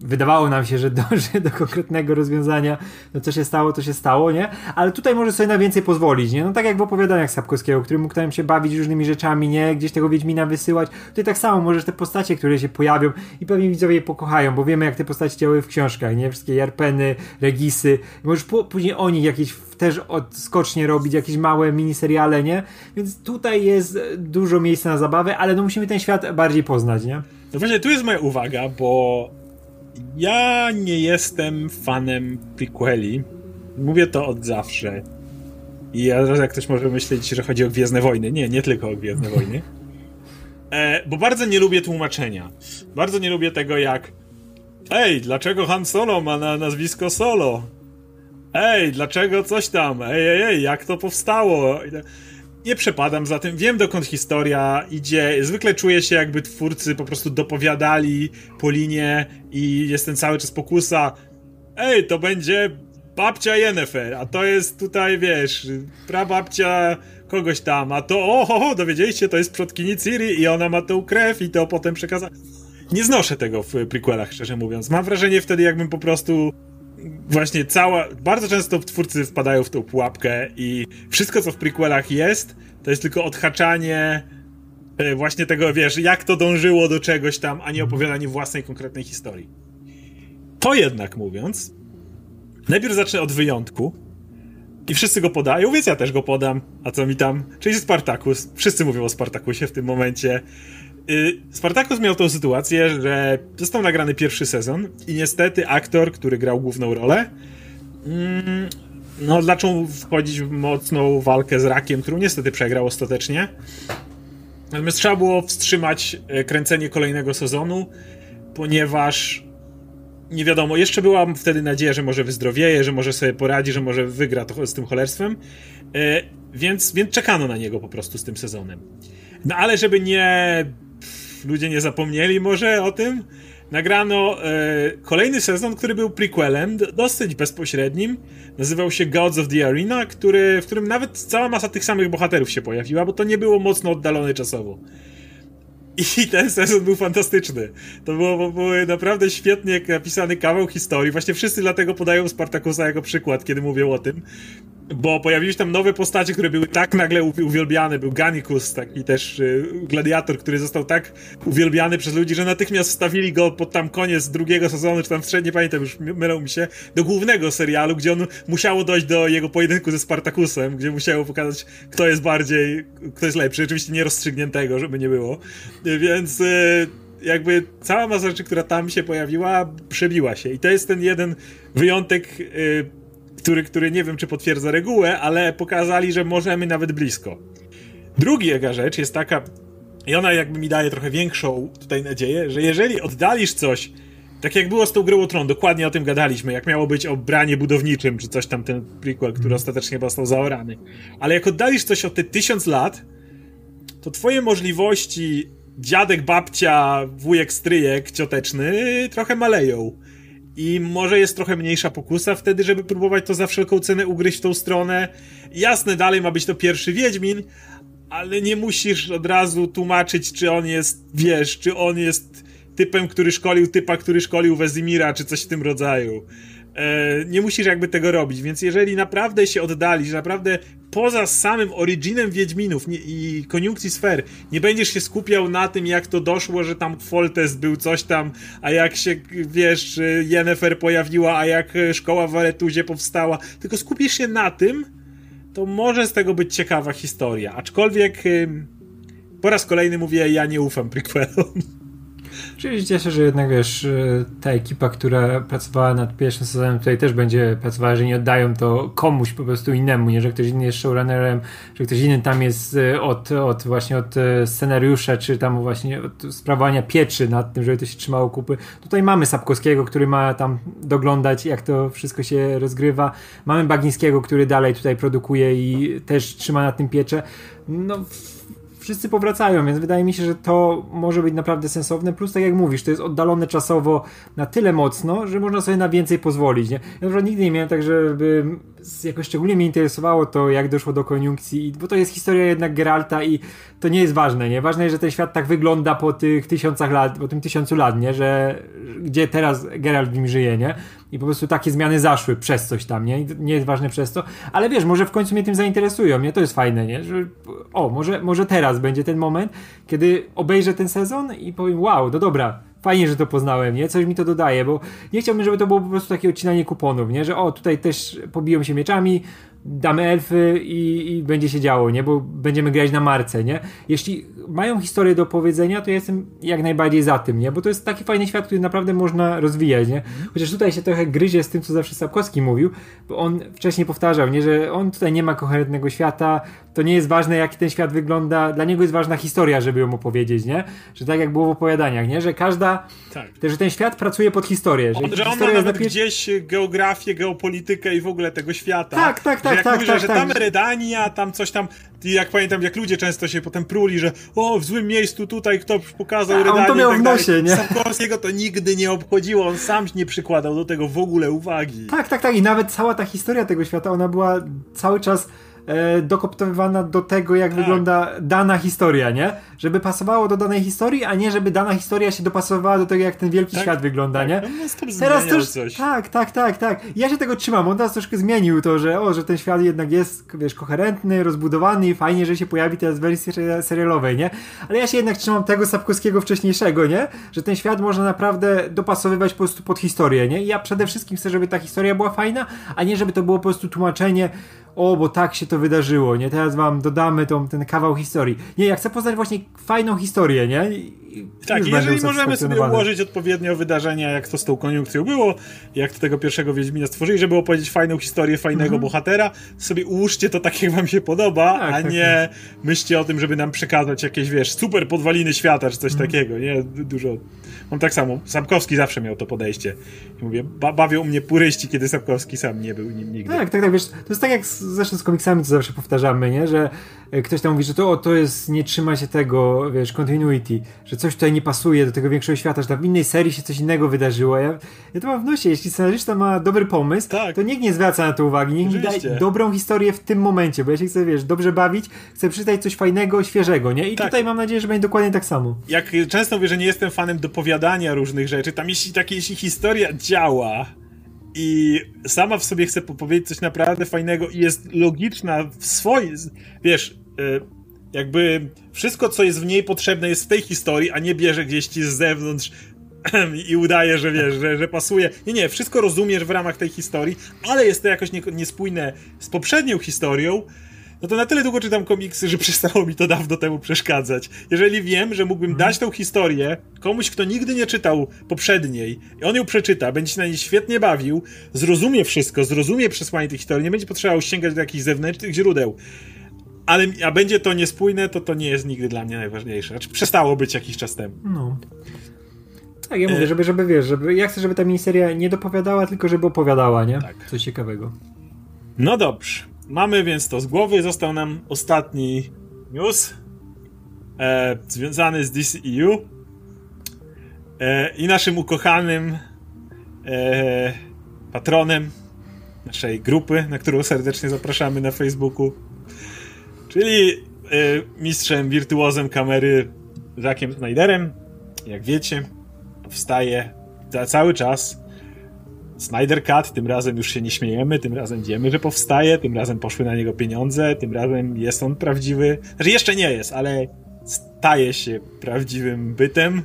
wydawało nam się, że dąży do konkretnego rozwiązania, no co się stało, to się stało, nie? Ale tutaj może sobie na więcej pozwolić, nie? No tak jak w opowiadaniach Sapkowskiego, który mógł tam się bawić różnymi rzeczami, nie? Gdzieś tego Wiedźmina wysyłać. Tutaj tak samo możesz te postacie, które się pojawią i pewnie widzowie je pokochają, bo wiemy jak te postacie działały w książkach, nie? Wszystkie Jarpeny, Regisy. Możesz później o nich jakieś też odskocznie robić, jakieś małe miniseriale, nie? Więc tutaj jest dużo miejsca na zabawę, ale no musimy ten świat bardziej poznać, nie? No właśnie, tu jest moja uwaga, bo ja nie jestem fanem prequeli. Mówię to od zawsze. I teraz jak ktoś może myśleć, że chodzi o Gwiezdne Wojny. Nie, nie tylko o Gwiezdne Wojny. E, bo bardzo nie lubię tłumaczenia. Bardzo nie lubię tego jak Ej, dlaczego Han Solo ma na nazwisko Solo? Ej, dlaczego coś tam? Ej, ej, ej, jak to powstało? Nie przepadam za tym, wiem dokąd historia idzie. Zwykle czuję się, jakby twórcy po prostu dopowiadali po linie i jest ten cały czas pokusa. Ej, to będzie babcia Yennefer, a to jest tutaj, wiesz, prababcia kogoś tam, a to, oho, dowiedzieliście, to jest przodkini Ciri i ona ma tą krew i to potem przekaza. Nie znoszę tego w prequelach, szczerze mówiąc. Mam wrażenie wtedy, jakbym po prostu właśnie cała, bardzo często twórcy wpadają w tą pułapkę i wszystko, co w prequelach jest, to jest tylko odhaczanie e, właśnie tego, wiesz, jak to dążyło do czegoś tam, a nie opowiadanie własnej konkretnej historii. To jednak mówiąc, najpierw zacznę od wyjątku i wszyscy go podają, więc ja też go podam, a co mi tam, czyli Spartacus, wszyscy mówią o Spartakusie w tym momencie, Spartacus miał tą sytuację, że został nagrany pierwszy sezon i niestety aktor, który grał główną rolę, mm, no zaczął wchodzić w mocną walkę z rakiem, którą niestety przegrał ostatecznie. Natomiast trzeba było wstrzymać e, kręcenie kolejnego sezonu, ponieważ nie wiadomo, jeszcze była wtedy nadzieja, że może wyzdrowieje, że może sobie poradzi, że może wygra to, z tym cholerstwem, e, więc, więc czekano na niego po prostu z tym sezonem. No ale żeby nie ludzie nie zapomnieli może o tym, nagrano e, kolejny sezon, który był prequelem, dosyć bezpośrednim. Nazywał się Gods of the Arena, który, w którym nawet cała masa tych samych bohaterów się pojawiła, bo to nie było mocno oddalone czasowo. I ten sezon był fantastyczny. To było, był naprawdę świetnie napisany kawał historii. Właśnie wszyscy dlatego podają Spartakusa jako przykład, kiedy mówią o tym bo pojawiły się tam nowe postacie, które były tak nagle uwielbiane. Był Ganikus, taki też y, gladiator, który został tak uwielbiany przez ludzi, że natychmiast wstawili go pod tam koniec drugiego sezonu, czy tam w pamiętam, już mylą mi się, do głównego serialu, gdzie on musiało dojść do jego pojedynku ze Spartakusem, gdzie musiało pokazać, kto jest bardziej, kto jest lepszy. Oczywiście nie rozstrzygniętego, żeby nie było. Więc y, jakby cała masa rzeczy, która tam się pojawiła, przebiła się. I to jest ten jeden wyjątek y, który, który nie wiem, czy potwierdza regułę, ale pokazali, że możemy nawet blisko. Druga rzecz jest taka, i ona jakby mi daje trochę większą tutaj nadzieję, że jeżeli oddalisz coś, tak jak było z tą grą o Tron, dokładnie o tym gadaliśmy, jak miało być o branie budowniczym, czy coś tam, ten prequel, który mm. ostatecznie chyba został zaorany. Ale jak oddalisz coś o te tysiąc lat, to twoje możliwości dziadek, babcia, wujek, stryjek, cioteczny trochę maleją. I może jest trochę mniejsza pokusa wtedy, żeby próbować to za wszelką cenę ugryźć w tą stronę. Jasne, dalej ma być to pierwszy Wiedźmin, ale nie musisz od razu tłumaczyć, czy on jest, wiesz, czy on jest typem, który szkolił typa, który szkolił Wezimira, czy coś w tym rodzaju. E, nie musisz jakby tego robić, więc jeżeli naprawdę się oddalisz, naprawdę poza samym originem Wiedźminów nie, i koniunkcji sfer, nie będziesz się skupiał na tym, jak to doszło, że tam Foltest był coś tam, a jak się, wiesz, Yennefer pojawiła, a jak szkoła w Aretuzie powstała, tylko skupisz się na tym, to może z tego być ciekawa historia. Aczkolwiek po raz kolejny mówię, ja nie ufam prequelom. Czyli cieszę, że jednak wiesz, y, ta ekipa, która pracowała nad pierwszym sezonem, tutaj też będzie pracowała, że nie oddają to komuś po prostu innemu, nie, że ktoś inny jest showrunnerem, że ktoś inny tam jest y, od, od właśnie od y, scenariusza, czy tam właśnie od sprawowania pieczy nad tym, żeby to się trzymało kupy. Tutaj mamy Sapkowskiego, który ma tam doglądać, jak to wszystko się rozgrywa. Mamy Bagińskiego, który dalej tutaj produkuje i też trzyma na tym pieczę. No wszyscy powracają, więc wydaje mi się, że to może być naprawdę sensowne. Plus, tak jak mówisz, to jest oddalone czasowo na tyle mocno, że można sobie na więcej pozwolić. Nie? Ja na nigdy nie miałem tak, żeby jakoś szczególnie mnie interesowało to, jak doszło do koniunkcji, bo to jest historia jednak Geralta i to nie jest ważne, nie? Ważne jest, że ten świat tak wygląda po tych tysiącach lat, po tym tysiącu lat, nie? Że gdzie teraz Geralt w nim żyje, nie? I po prostu takie zmiany zaszły przez coś tam, nie? I nie jest ważne przez to, ale wiesz, może w końcu mnie tym zainteresują, nie? To jest fajne, nie? Że, o, może, może teraz będzie ten moment, kiedy obejrzę ten sezon i powiem, wow, no dobra, fajnie, że to poznałem, nie? Coś mi to dodaje, bo nie chciałbym, żeby to było po prostu takie odcinanie kuponów, nie? Że o, tutaj też pobiją się mieczami, damy elfy i, i, będzie się działo, nie? Bo będziemy grać na marce, nie? Jeśli mają historię do powiedzenia, to ja jestem jak najbardziej za tym, nie? Bo to jest taki fajny świat, który naprawdę można rozwijać, nie? Chociaż tutaj się trochę gryzie z tym, co zawsze Sapkowski mówił, bo on wcześniej powtarzał, nie? Że on tutaj nie ma koherentnego świata, to nie jest ważne, jak ten świat wygląda, dla niego jest ważna historia, żeby ją opowiedzieć, nie? Że tak jak było w opowiadaniach, nie? Że każda, tak. że ten świat pracuje pod historię. Że, on, że on ma nawet gdzieś geografię, geopolitykę i w ogóle tego świata. Tak, tak, tak, jak tak, mówi, tak, że tak, tam Redania, tam coś tam, i jak pamiętam, jak ludzie często się potem pruli, że o, w złym miejscu tutaj kto pokazał Redanię. on to miał tak w nosie, nie? Sapkowskiego to nigdy nie obchodziło, on sam nie przykładał do tego w ogóle uwagi. Tak, tak, tak i nawet cała ta historia tego świata, ona była cały czas e, dokoptowywana do tego, jak tak. wygląda dana historia, nie? Żeby pasowało do danej historii, a nie żeby dana historia się dopasowała do tego, jak ten wielki tak, świat wygląda, tak. nie? No, teraz też, coś. Tak, tak, tak, tak. Ja się tego trzymam. On teraz troszkę zmienił to, że o, że ten świat jednak jest, wiesz, koherentny, rozbudowany i fajnie, że się pojawi teraz w wersji serialowej, nie? Ale ja się jednak trzymam tego Sapkowskiego wcześniejszego, nie? Że ten świat można naprawdę dopasowywać po prostu pod historię, nie? I ja przede wszystkim chcę, żeby ta historia była fajna, a nie żeby to było po prostu tłumaczenie o, bo tak się to wydarzyło, nie? Teraz wam dodamy tą, ten kawał historii. Nie, ja chcę poznać właśnie fajną historię, nie? I tak, jeżeli możemy sobie ułożyć odpowiednio wydarzenia, jak to z tą koniunkcją było, jak to tego pierwszego Wiedźmina stworzyli, żeby opowiedzieć fajną historię fajnego mhm. bohatera, sobie ułóżcie to tak, jak wam się podoba, tak, a tak, nie tak. myślcie o tym, żeby nam przekazać jakieś, wiesz, super podwaliny świata, czy coś mhm. takiego, nie? Dużo Mam tak samo. Sapkowski zawsze miał to podejście. I mówię, ba bawią mnie puryści, kiedy Sapkowski sam nie był nim nigdy. Tak, tak, tak, wiesz, to jest tak jak z, zresztą z komiksami, co zawsze powtarzamy, nie, że e, ktoś tam mówi, że to, o, to jest, nie trzyma się tego, wiesz, continuity, że coś tutaj nie pasuje do tego większego świata, że tam w innej serii się coś innego wydarzyło. Ja, ja to mam w nosie, jeśli scenarzysta ma dobry pomysł, Tak. to nikt nie zwraca na to uwagi, niech mi daje dobrą historię w tym momencie, bo ja się chcę, wiesz, dobrze bawić, chcę przeczytać coś fajnego, świeżego, nie? I Tak. tutaj mam nadzieję, że będzie dokładnie tak samo. jak często mówię, że nie jestem fanem dopowiadania różnych rzeczy, tam jeśli takie, jeśli historia działa i sama w sobie chce powiedzieć coś naprawdę fajnego i jest logiczna w swojej, wiesz, y, jakby wszystko, co jest w niej potrzebne jest w tej historii, a nie bierze gdzieś ci z zewnątrz i udaje, że wiesz, że, że pasuje. Nie, nie, wszystko rozumiesz w ramach tej historii, ale jest to jakoś nie, niespójne z poprzednią historią, no to na tyle długo czytam komiksy, że przestało mi to dawno temu przeszkadzać. Jeżeli wiem, że mógłbym dać tą historię komuś, kto nigdy nie czytał poprzedniej i on ją przeczyta, będzie się na niej świetnie bawił, zrozumie wszystko, zrozumie przesłanie tej historii, nie będzie potrzebował sięgać do jakichś zewnętrznych źródeł, ale a będzie to niespójne, to to nie jest nigdy dla mnie najważniejsze. Znaczy przestało być jakiś czas temu. No. Tak, ja mówię, żeby, żeby wiesz, żeby, ja chcę, żeby ta miniseria nie dopowiadała, tylko żeby opowiadała, nie? Tak. Coś ciekawego. No dobrze. Mamy więc to z głowy. Został nam ostatni news e, związany z DCEU e, i naszym ukochanym e, patronem naszej grupy, na którą serdecznie zapraszamy na Facebooku, czyli e, mistrzem, wirtuozem kamery Jackiem Snyderem. Jak wiecie, wstaje za cały czas Snyder Cut, tym razem już się nie śmiejemy, tym razem wiemy, że powstaje, tym razem poszły na niego pieniądze, tym razem jest on prawdziwy. Znaczy jeszcze nie jest, ale staje się prawdziwym bytem.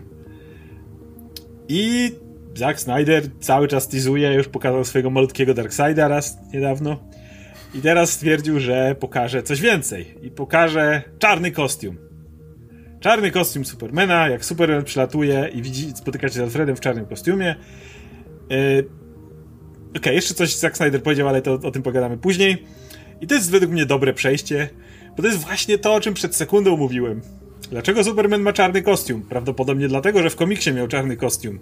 I Zack Snyder cały czas teasuje, już pokazał swojego malutkiego Darkseida raz niedawno. I teraz stwierdził, że pokaże coś więcej. I pokaże czarny kostium. Czarny kostium Supermana, jak Superman przylatuje i widzi, spotyka się z Alfredem w czarnym kostiumie. Yy, Okej, jeszcze coś Zack Snyder powiedział, ale to o tym pogadamy później. I to jest według mnie dobre przejście, bo to jest właśnie to, o czym przed sekundą mówiłem. Dlaczego Superman ma czarny kostium? Prawdopodobnie dlatego, że w komiksie miał czarny kostium.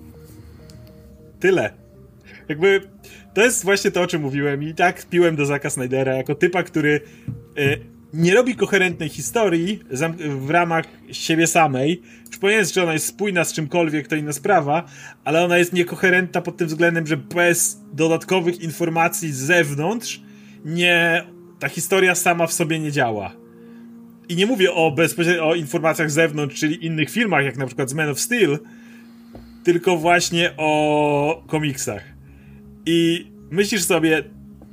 Tyle. Jakby to jest właśnie to, o czym mówiłem i tak piłem do Zacka Snydera jako typa, który e, nie robi koherentnej historii w ramach siebie samej. Przypominając, że ona jest spójna z czymkolwiek, to inna sprawa, ale ona jest niekoherentna pod tym względem, że bez dodatkowych informacji z zewnątrz nie, ta historia sama w sobie nie działa. I nie mówię o bezpośrednio o informacjach z zewnątrz, czyli innych filmach, jak na przykład z Man of Steel, tylko właśnie o komiksach. I myślisz sobie,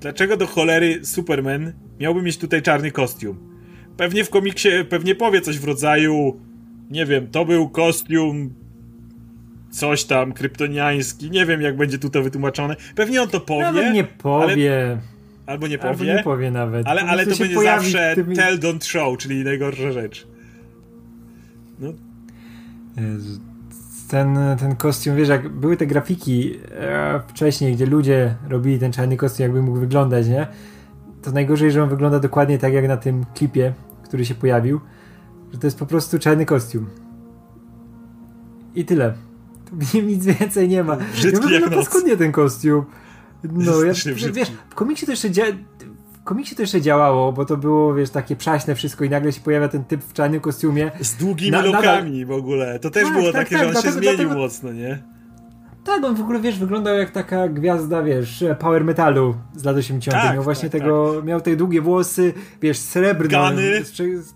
dlaczego do cholery Superman miałby mieć tutaj czarny kostium? Pewnie w komiksie, pewnie powie coś w rodzaju, nie wiem, to był kostium coś tam kryptoniański, nie wiem jak będzie tu to wytłumaczone. Pewnie on to powie, Nawet nie powie. albo nie Albo powie, nie powie nawet. ale, ale to będzie zawsze w tym- tell, don't show, czyli najgorsza rzecz. No, Jezu, Ten, ten kostium, wiesz, jak były te grafiki e, wcześniej, gdzie ludzie robili ten czarny kostium, jakby mógł wyglądać, nie? To najgorzej, że on wygląda dokładnie tak jak na tym klipie, który się pojawił, że to jest po prostu czarny kostium. I tyle. Nim nic więcej nie ma. Brzydki ja jak wygląda noc. paskudnie ten kostium. No, ja, wiesz, w komiksie to jeszcze dzia- komiksie to jeszcze działało, bo to było, wiesz, takie przaśne wszystko i nagle się pojawia ten typ w czarnym kostiumie. z długimi Na- lokami w ogóle. To też Tak, było tak, takie, tak, że on się dlatego- zmienił dlatego- mocno, nie? Tak, on w ogóle, wiesz, wyglądał jak taka gwiazda, wiesz, power metalu z lat 80. Tak, miał właśnie tak, tego, miał te długie włosy, wiesz, srebrne, Gany.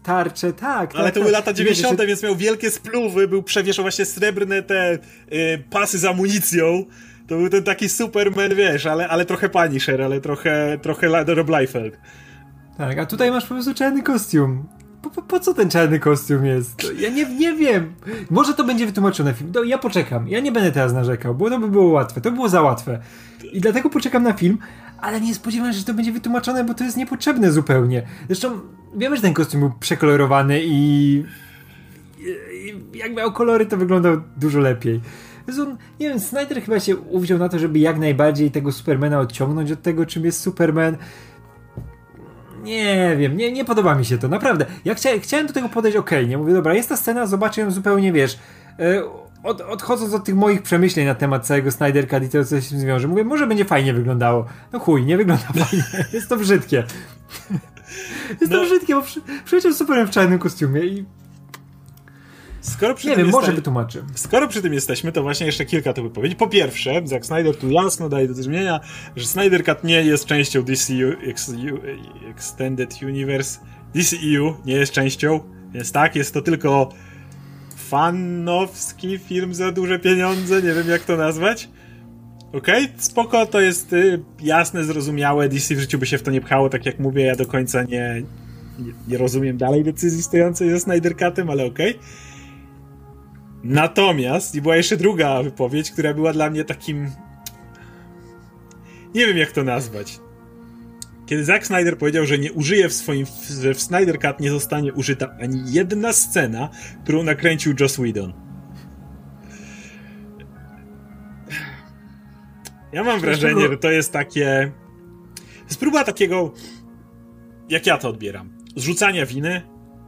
tarcze, tak. Ale tak, to tak. były lata I wiesz, 90., jeszcze- więc miał wielkie spluwy, był przewieszał właśnie srebrne te y, pasy z amunicją. To był ten taki Superman, wiesz, ale, ale trochę Punisher, ale trochę, trochę Rob Liefeld. Tak, a tutaj masz po prostu czarny kostium. Po, po, po co ten czarny kostium jest? Ja nie, nie wiem. Może to będzie wytłumaczone film. No, ja poczekam. Ja nie będę teraz narzekał, bo to by było łatwe. To by było za łatwe. I dlatego poczekam na film, ale nie spodziewam się, że to będzie wytłumaczone, bo to jest niepotrzebne zupełnie. Zresztą wiemy, że ten kostium był przekolorowany i, i jak miał kolory, to wyglądał dużo lepiej. Zresztą, nie wiem, Snyder chyba się uwziął na to, żeby jak najbardziej tego Supermana odciągnąć od tego, czym jest Superman. Nie wiem, nie, nie podoba mi się to, naprawdę. Ja chcia, chciałem do tego podejść ok, nie? Mówię, dobra, jest ta scena, zobaczę ją zupełnie, wiesz, e, od, odchodząc od tych moich przemyśleń na temat całego Snyder Cut i tego, co się z tym zwiąże, mówię, może będzie fajnie wyglądało. No chuj, nie wygląda fajnie. Jest to brzydkie. Jest no. to brzydkie, bo przy, przyleciał Superman w czarnym kostiumie i Skoro przy nie tym wiem, może. Skoro przy tym jesteśmy, to właśnie jeszcze kilka to wypowiedzi. Po pierwsze, Zack Snyder tu jasno daje do zrozumienia, że Snyder Cut nie jest częścią DCU Extended Universe. DCU nie jest częścią, więc tak, jest to tylko fanowski film za duże pieniądze, nie wiem jak to nazwać. Okej, okay, spoko, to jest y, jasne, zrozumiałe, DC w życiu by się w to nie pchało, tak jak mówię, ja do końca nie, nie, nie rozumiem dalej decyzji stojącej ze Snyder Cutem, ale okej. Okay. Natomiast, i była jeszcze druga wypowiedź, która była dla mnie takim... Nie wiem jak to nazwać. Kiedy Zack Snyder powiedział, że nie użyje w swoim, że w Snyder Cut nie zostanie użyta ani jedna scena, którą nakręcił Joss Whedon. Ja mam wrażenie, że to jest takie. Jest próba takiego. Jak ja to odbieram? Zrzucania winy.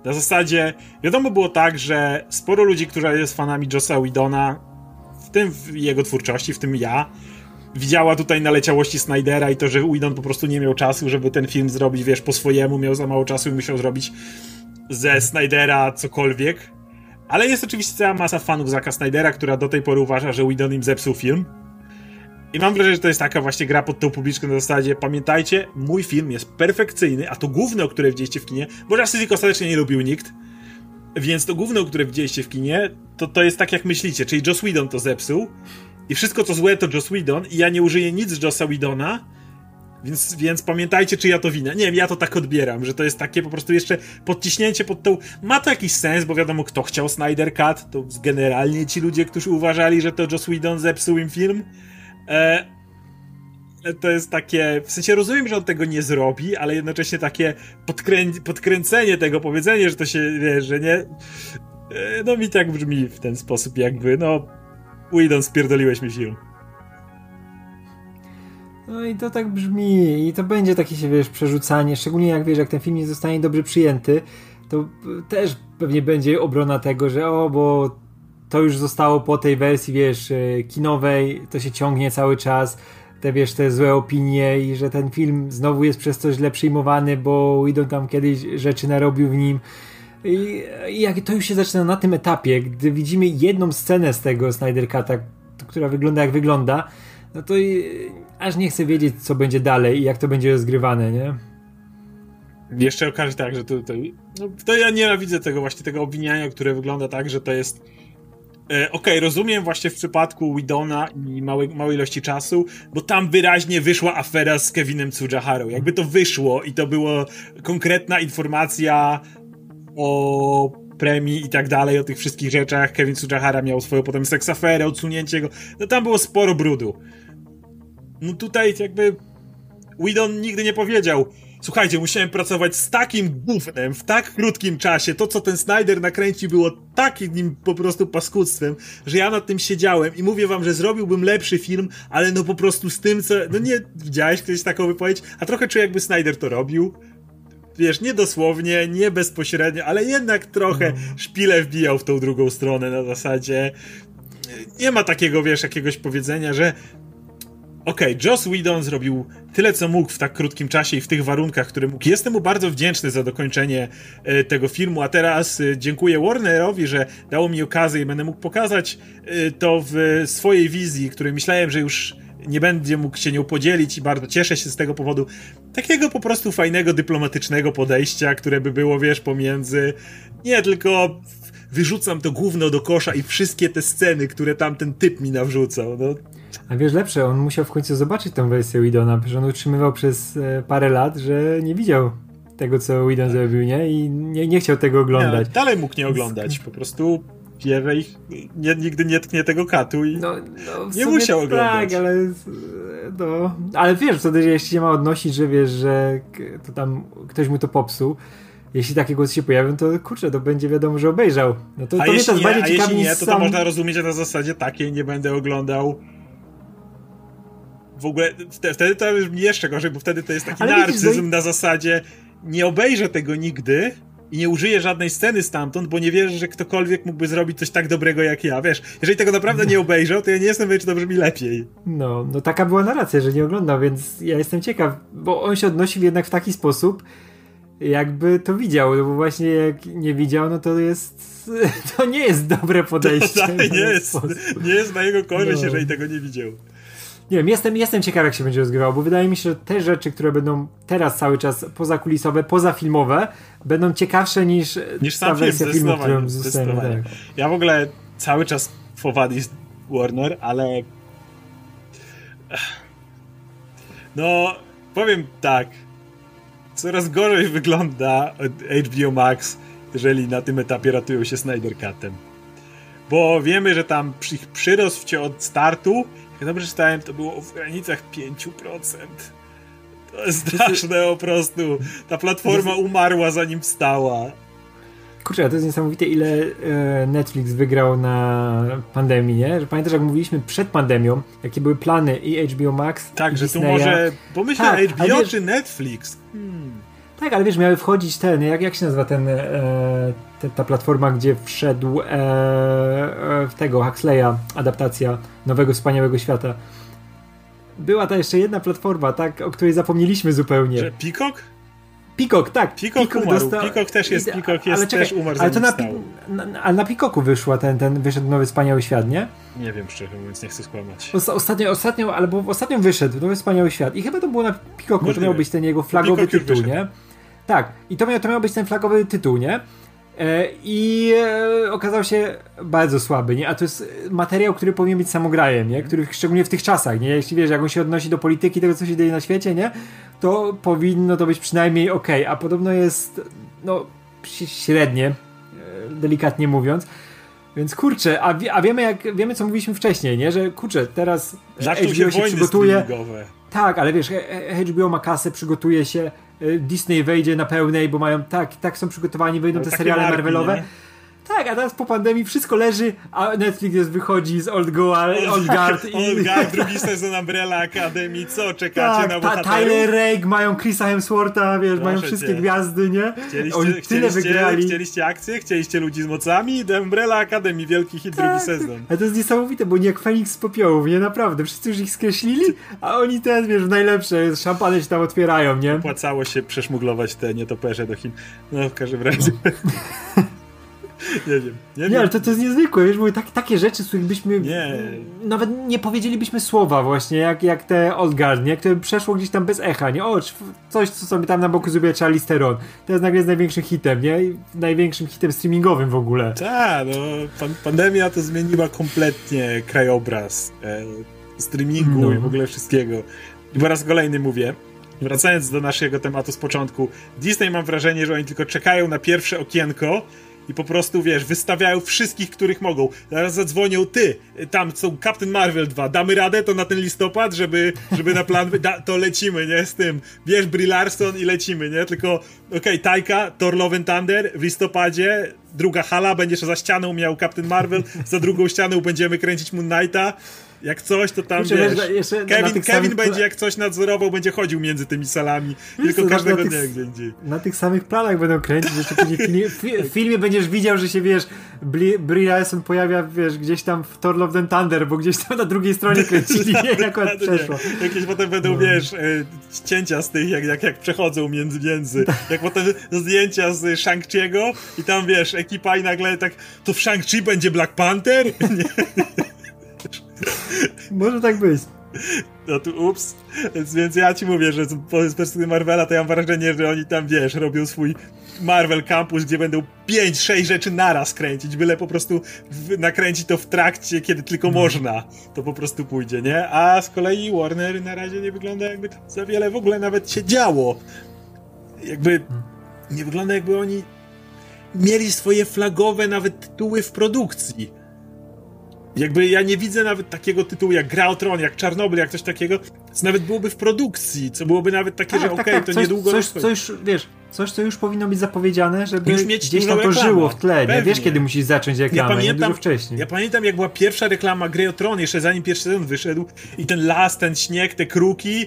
Na zasadzie, wiadomo było tak, że sporo ludzi, którzy jest fanami Jossa Whedona, w tym w jego twórczości, w tym ja, widziała tutaj naleciałości Snydera i to, że Whedon po prostu nie miał czasu, żeby ten film zrobić, wiesz, po swojemu, miał za mało czasu i musiał zrobić ze Snydera cokolwiek. Ale jest oczywiście cała masa fanów Zacka Snydera, która do tej pory uważa, że Whedon im zepsuł film. I mam wrażenie, że to jest taka właśnie gra pod tą publiczką na zasadzie, pamiętajcie, mój film jest perfekcyjny, a to główne, o które widzieliście w kinie, bo Justice ostatecznie nie lubił nikt, więc to główne, o które widzieliście w kinie, to, to jest tak jak myślicie, czyli Joss Whedon to zepsuł i wszystko co złe to Joss Whedon i ja nie użyję nic z Jossa Whedona, więc, więc pamiętajcie, czy ja to winę. Nie wiem, ja to tak odbieram, że to jest takie po prostu jeszcze podciśnięcie pod tą... Ma to jakiś sens, bo wiadomo, kto chciał Snyder Cut, to generalnie ci ludzie, którzy uważali, że to Joss Whedon zepsuł im film, E, to jest takie, w sensie rozumiem, że on tego nie zrobi, ale jednocześnie takie podkrę podkręcenie tego, powiedzenie, że to się, wiesz, że nie, e, no mi tak brzmi w ten sposób jakby, no Widon spierdoliłeś mi film. No i to tak brzmi i to będzie takie się, wiesz, przerzucanie, szczególnie jak, wiesz, jak ten film nie zostanie dobrze przyjęty, to też pewnie będzie obrona tego, że o, bo to już zostało po tej wersji, wiesz, e, kinowej, to się ciągnie cały czas, te, wiesz, te złe opinie i że ten film znowu jest przez to źle przyjmowany, bo idą tam kiedyś rzeczy narobił w nim. I, I jak to już się zaczyna na tym etapie, gdy widzimy jedną scenę z tego Snyder Cut'a, która wygląda jak wygląda, no to i, aż nie chcę wiedzieć, co będzie dalej i jak to będzie rozgrywane, nie? Jeszcze okaże tak, że to, to, no, to ja nienawidzę tego właśnie, tego obwiniania, które wygląda tak, że to jest okej, okay, rozumiem właśnie w przypadku Widona i małej, małej ilości czasu, bo tam wyraźnie wyszła afera z Kevinem Tsujaharą. Jakby to wyszło i to była konkretna informacja o premii i tak dalej, o tych wszystkich rzeczach. Kevin Tsujahara miał swoją potem seksaferę, odsunięcie go. No tam było sporo brudu. No tutaj jakby Widon nigdy nie powiedział Słuchajcie, musiałem pracować z takim gównem w tak krótkim czasie. To, co ten Snyder nakręcił, było takim po prostu paskudztwem, że ja nad tym siedziałem i mówię wam, że zrobiłbym lepszy film, ale no po prostu z tym, co... No nie widziałeś kiedyś taką wypowiedź? A trochę czuję, jakby Snyder to robił. Wiesz, nie dosłownie, nie bezpośrednio, ale jednak trochę mm. szpilę wbijał w tą drugą stronę na zasadzie... Nie ma takiego, wiesz, jakiegoś powiedzenia, że okej, okay, Joss Whedon zrobił tyle, co mógł w tak krótkim czasie i w tych warunkach, które mógł. Jestem mu bardzo wdzięczny za dokończenie e, tego filmu, a teraz e, dziękuję Warnerowi, że dało mi okazję i będę mógł pokazać e, to w swojej wizji, której myślałem, że już nie będzie mógł się nią podzielić i bardzo cieszę się z tego powodu. Takiego po prostu fajnego, dyplomatycznego podejścia, które by było, wiesz, pomiędzy nie tylko wyrzucam to gówno do kosza i wszystkie te sceny, które tam ten typ mi nawrzucał. No, a wiesz, lepsze, on musiał w końcu zobaczyć tę wersję Widona, że on utrzymywał przez e, parę lat, że nie widział tego, co Widon zrobił, nie? I nie, nie chciał tego oglądać. Nie, dalej mógł nie oglądać, po prostu ich nie, nigdy nie tknie tego katu i no, no, nie musiał tak, oglądać. Tak, ale no, ale wiesz, wtedy jeśli się ma odnosić, że wiesz, że to tam ktoś mu to popsuł, jeśli takie głosy się pojawią, to kurczę, to będzie wiadomo, że obejrzał. No to, a to jeśli nie, a jeśli nie, to, sam... to można rozumieć na zasadzie takiej, nie będę oglądał w ogóle wtedy to brzmi jeszcze gorzej, bo wtedy to jest taki Ale narcyzm widzisz, no na zasadzie nie obejrzę tego nigdy, i nie użyję żadnej sceny stamtąd, bo nie wierzę, że ktokolwiek mógłby zrobić coś tak dobrego jak ja, wiesz. Jeżeli tego naprawdę nie obejrzał, to ja nie jestem pewien, czy to brzmi lepiej. No, no taka była narracja, że nie oglądał, więc ja jestem ciekaw, bo on się odnosi jednak w taki sposób, jakby to widział, no bo właśnie jak nie widział, no to jest to nie jest dobre podejście. To, tak, nie, jest, nie jest na jego korzyść, no. jeżeli tego nie widział. Nie wiem, jestem, jestem ciekaw, jak się będzie rozgrywał, bo wydaje mi się, że te rzeczy, które będą teraz cały czas pozakulisowe, pozafilmowe, będą ciekawsze niż, niż ta wersja film, filmu, którą zostałem. Tak. Ja w ogóle cały czas jest Warner, ale no, powiem tak, coraz gorzej wygląda HBO Max, jeżeli na tym etapie ratują się Snyder Cutem. Bo wiemy, że tam ich przyrost od startu, jak dobrze czytałem, to było w granicach 5%. To jest straszne po prostu. Ta platforma umarła zanim wstała. Kurczę, to jest niesamowite, ile e, Netflix wygrał na pandemii, nie? Że pamiętasz, jak mówiliśmy przed pandemią, jakie były plany i HBO Max. Tak, że tu może. Pomyślę, tak, HBO wiesz, czy Netflix? Hmm. Tak, ale wiesz, miały wchodzić ten, jak, jak się nazywa ten, e, te, ta platforma, gdzie wszedł e, e, w tego Huxleya adaptacja Nowego Wspaniałego Świata. Była ta jeszcze jedna platforma, tak, o której zapomnieliśmy zupełnie. Że Peacock? Peacock, tak. Peacock, Peacock umarł. Dostał... Peacock też jest, jest, ale czekaj, też umarł ale to na, na, ale na Peacocku wyszła ten, ten, wyszedł Nowy Wspaniały Świat, nie? Nie wiem, szczerze mówiąc, nie chcę skłamać. ostatnio, ostatnio, albo ostatnio wyszedł Nowy Wspaniały Świat i chyba to było na Peacocku, to miał być ten jego flagowy tytuł, nie? Tak, i to miał, to miał być ten flagowy tytuł, nie? E, I e, okazał się bardzo słaby, nie? A to jest materiał, który powinien być samograjem, nie? Który szczególnie w tych czasach, nie? Jeśli wiesz, jak on się odnosi do polityki, tego co się dzieje na świecie, nie? To powinno to być przynajmniej ok, a podobno jest, no, średnie, e, delikatnie mówiąc. Więc kurczę, a, a wiemy jak, wiemy co mówiliśmy wcześniej, nie? Że kurczę, teraz Zaczną HBO się, się przygotuje. Tak, ale wiesz, HBO ma kasę, przygotuje się, Disney wejdzie na pełnej, bo mają tak, tak są przygotowani, wejdą no, te seriale Marvelowe. Nie? Tak, a teraz po pandemii wszystko leży, a Netflix jest wychodzi z Old, Go, Old Guard. i... Old Guard, drugi sezon Umbrella Academy, co czekacie tak, na bohaterów? Tyler Rake, mają Chrisa Hemswortha, wiesz, Proszę mają wszystkie cię. gwiazdy, nie? Chcieliście, Oni tyle wygrali. Chcieliście akcje, chcieliście ludzi z mocami, The Umbrella Academy, wielki hit, tak, drugi sezon. A to jest niesamowite, bo nie jak Fenix z popiołów, nie? Naprawdę, wszyscy już ich skreślili, a oni teraz, wiesz, najlepsze, szampany się tam otwierają, nie? Opłacało się przeszmuglować te nietoperze do Chin. No, w każdym razie. nie wiem. Nie, nie ale to, to jest niezwykłe, wiesz, były tak, takie rzeczy, z których byśmy nie. nawet nie powiedzielibyśmy słowa właśnie, jak, jak te Old Guard, nie? Które przeszło gdzieś tam bez echa, nie? O, coś, co sobie tam na boku zrobiła Charlie Theron. To jest nagle jest największym hitem, nie? Największym hitem streamingowym w ogóle. Tak, no, pan, pandemia to zmieniła kompletnie krajobraz e, streamingu no. i w ogóle wszystkiego. I po raz kolejny mówię, wracając do naszego tematu z początku, Disney mam wrażenie, że oni tylko czekają na pierwsze okienko i po prostu, wiesz, wystawiają wszystkich, których mogą. Zaraz zadzwonią, ty, tam są Captain Marvel 2, damy radę to na ten listopad, żeby, żeby na plan, da, to lecimy, nie, z tym, bierz Brie Larson i lecimy, nie, tylko, okej, okay, Tajka, Thor Love and Thunder w listopadzie, druga hala, będziesz za ścianą miał Captain Marvel, za drugą ścianą będziemy kręcić Moon Knighta, jak coś, to tam wiesz, Kevin, Kevin będzie jak coś nadzorował, będzie chodził między tymi salami, wiesz, tylko każdego dnia jak będzie. Na tych samych planach będą kręcić, jeszcze później w filmie, w filmie będziesz widział, że się wiesz, Brie Larson pojawia, wiesz, gdzieś tam w Thor Love and Thunder, bo gdzieś tam na drugiej stronie kręcili, nie, jak przeszło. Jakieś potem będą, no. wiesz, e, cięcia z tych, jak, jak, jak przechodzą między, między. Tak. Jak potem zdjęcia z Shang-Chi'ego i tam, wiesz, ekipa i nagle tak, to w Shang-Chi będzie Black Panther? Nie. Może tak być. No tu ups. Więc, ja ci mówię, że z perspektywy Marvela to ja mam wrażenie, że oni tam, wiesz, robią swój Marvel Campus, gdzie będą 5-6 rzeczy naraz kręcić, byle po prostu nakręcić to w trakcie, kiedy tylko hmm. można. To po prostu pójdzie, nie? A z kolei Warner na razie nie wygląda jakby za wiele w ogóle nawet się działo. Jakby nie wygląda jakby oni mieli swoje flagowe nawet tytuły w produkcji jakby ja nie widzę nawet takiego tytułu jak Gra o Tron, jak Czarnobyl, jak coś takiego, co nawet byłoby w produkcji, co byłoby nawet takie, tak, że tak, okej, okay, tak, to coś, niedługo... Coś, co już, wiesz, coś, co już powinno być zapowiedziane, żeby już mieć gdzieś tam to reklama. żyło w tle, nie? Wiesz, kiedy musisz zacząć reklamę, ja pamiętam, dużo wcześniej. Ja pamiętam, jak była pierwsza reklama Gry o Tron, jeszcze zanim pierwszy sezon wyszedł i ten las, ten śnieg, te kruki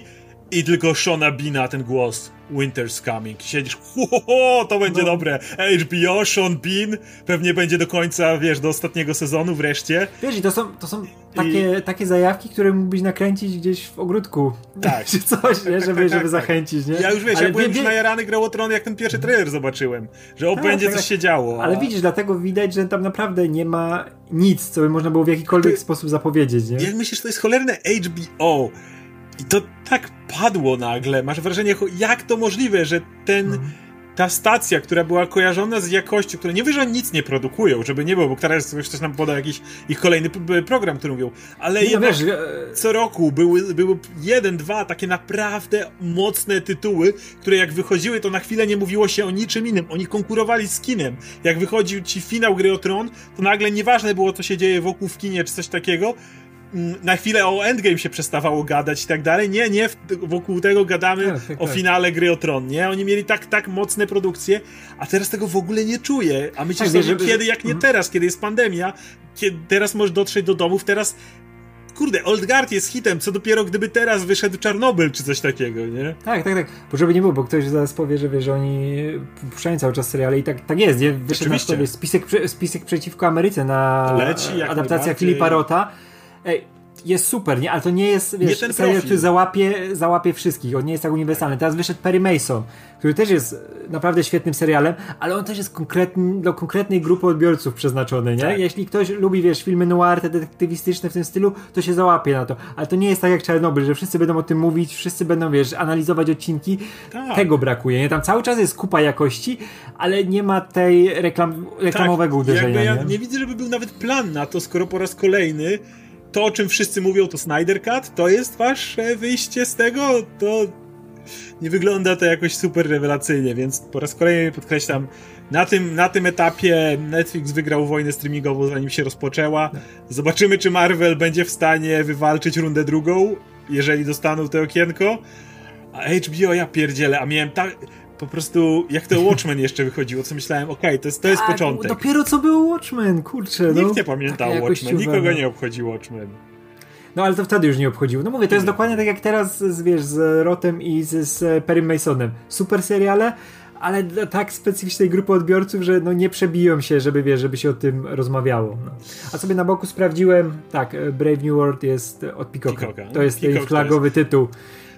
i tylko Shona Bina ten głos Winter's Coming. Siedzisz, ho, to będzie no. dobre. HBO, Sean Bean, pewnie będzie do końca, wiesz, do ostatniego sezonu wreszcie. Wiesz, i to są, to są takie, I... takie zajawki, które mógłbyś nakręcić gdzieś w ogródku. Tak. Czy coś, nie? Żeby, tak, żeby tak, zachęcić, nie? Ja już wiesz, Ale ja byłem wie, już najarany grał o tron, jak ten pierwszy trailer zobaczyłem, że o, tak, będzie tak, coś tak. się działo. A... Ale widzisz, dlatego widać, że tam naprawdę nie ma nic, co by można było w jakikolwiek to... sposób zapowiedzieć, nie? Jak myślisz, to jest cholerne HBO i to tak padło nagle. Masz wrażenie, jak to możliwe, że ten. Mhm. Ta stacja, która była kojarzona z jakością, która nie wie, że nic nie produkują, żeby nie było, bo teraz ktoś nam poda jakiś ich kolejny program, który mówią, ale no, jednak wiesz, co roku były, były jeden, dwa takie naprawdę mocne tytuły, które jak wychodziły, to na chwilę nie mówiło się o niczym innym. Oni konkurowali z kinem. Jak wychodził ci finał Gry o Tron, to nagle nieważne było, co się dzieje wokół w kinie, czy coś takiego, na chwilę o Endgame się przestawało gadać i tak dalej. Nie, nie, wokół tego gadamy tak, tak, o tak. finale gry o Tron, nie? Oni mieli tak, tak mocne produkcje, a teraz tego w ogóle nie czuję. A myślę tak, sobie, kiedy, jak nie mhm. teraz, kiedy jest pandemia, kiedy teraz możesz dotrzeć do domów, teraz kurde, Old Guard jest hitem, co dopiero gdyby teraz wyszedł Czarnobyl czy coś takiego, nie? Tak, tak, tak. Bo żeby nie było, bo ktoś zaraz powie, że, wie, że oni puszczają cały czas seriale i tak, tak jest, nie? Wyszedł na sobie spisek, spisek przeciwko Ameryce na Leci, adaptacja Filipa Rota Ej, jest super, nie? Ale to nie jest, wiesz, nie ten serial, który załapie, załapie wszystkich. On nie jest tak uniwersalny. Teraz wyszedł Perry Mason, który też jest naprawdę świetnym serialem, ale on też jest konkretny, do konkretnej grupy odbiorców przeznaczony, nie? Tak. Jeśli ktoś lubi, wiesz, filmy noir, te detektywistyczne w tym stylu, to się załapie na to. Ale to nie jest tak jak Czarnobyl, że wszyscy będą o tym mówić, wszyscy będą, wiesz, analizować odcinki. Tak. Tego brakuje, nie? Tam cały czas jest kupa jakości, ale nie ma tej reklam, reklamowego tak. uderzenia. ja nie? nie widzę, żeby był nawet plan na to, skoro po raz kolejny to, o czym wszyscy mówią, to Snyder Cut, to jest wasze wyjście z tego, to nie wygląda to jakoś super rewelacyjnie, więc po raz kolejny podkreślam, na tym, na tym etapie Netflix wygrał wojnę streamingową, zanim się rozpoczęła. Zobaczymy, czy Marvel będzie w stanie wywalczyć rundę drugą, jeżeli dostaną to okienko. A HBO, ja pierdzielę, a miałem tak po prostu, jak to Watchmen jeszcze wychodziło, co myślałem, okej, okay, to jest, to jest tak, początek. Dopiero co był Watchmen, kurczę. Nikt no. nie pamiętał Watchmen, nikogo nie obchodził Watchmen. No ale to wtedy już nie obchodziło. No mówię, to jest dokładnie tak jak teraz z, wiesz, z Rotem i z, z Perry Masonem. Super seriale, ale dla tak specyficznej grupy odbiorców, że no nie przebiją się, żeby wiesz, żeby się o tym rozmawiało. No. A sobie na boku sprawdziłem, tak, Brave New World jest od Peacocka. Peacocka. To jest Peacock flagowy tytuł.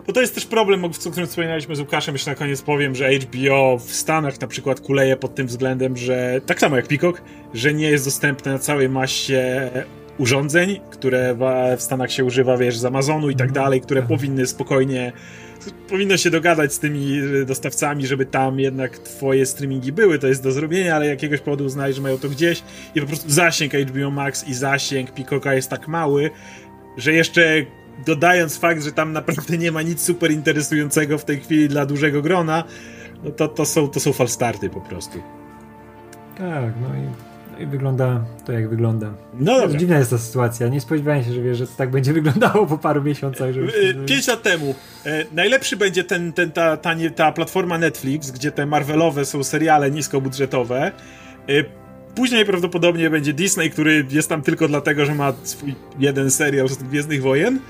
Bo to jest też problem, o którym wspominaliśmy z Łukaszem, jeszcze na koniec powiem, że HBO w Stanach na przykład kuleje pod tym względem, że tak samo jak Peacock, że nie jest dostępne na całej masie urządzeń, które w Stanach się używa, wiesz, z Amazonu i tak mhm. dalej, które powinny spokojnie powinno się dogadać z tymi dostawcami, żeby tam jednak twoje streamingi były, to jest do zrobienia, ale jakiegoś powodu uznali, że mają to gdzieś i po prostu zasięg HBO Max i zasięg Peacocka jest tak mały, że jeszcze dodając fakt, że tam naprawdę nie ma nic super interesującego w tej chwili dla dużego grona, no to, to, są, to są falstarty po prostu. Tak, no i, no i wygląda to jak wygląda. No dobra. Dziwna jest ta sytuacja. Nie spodziewałem się, że wiesz, że to tak będzie wyglądało po paru miesiącach. Żeby... E, pięć lat temu. E, najlepszy będzie ten, ten, ta, ta, ta platforma Netflix, gdzie te Marvelowe są seriale niskobudżetowe. E, później prawdopodobnie będzie Disney, który jest tam tylko dlatego, że ma swój jeden serial z Gwiezdnych Wojen.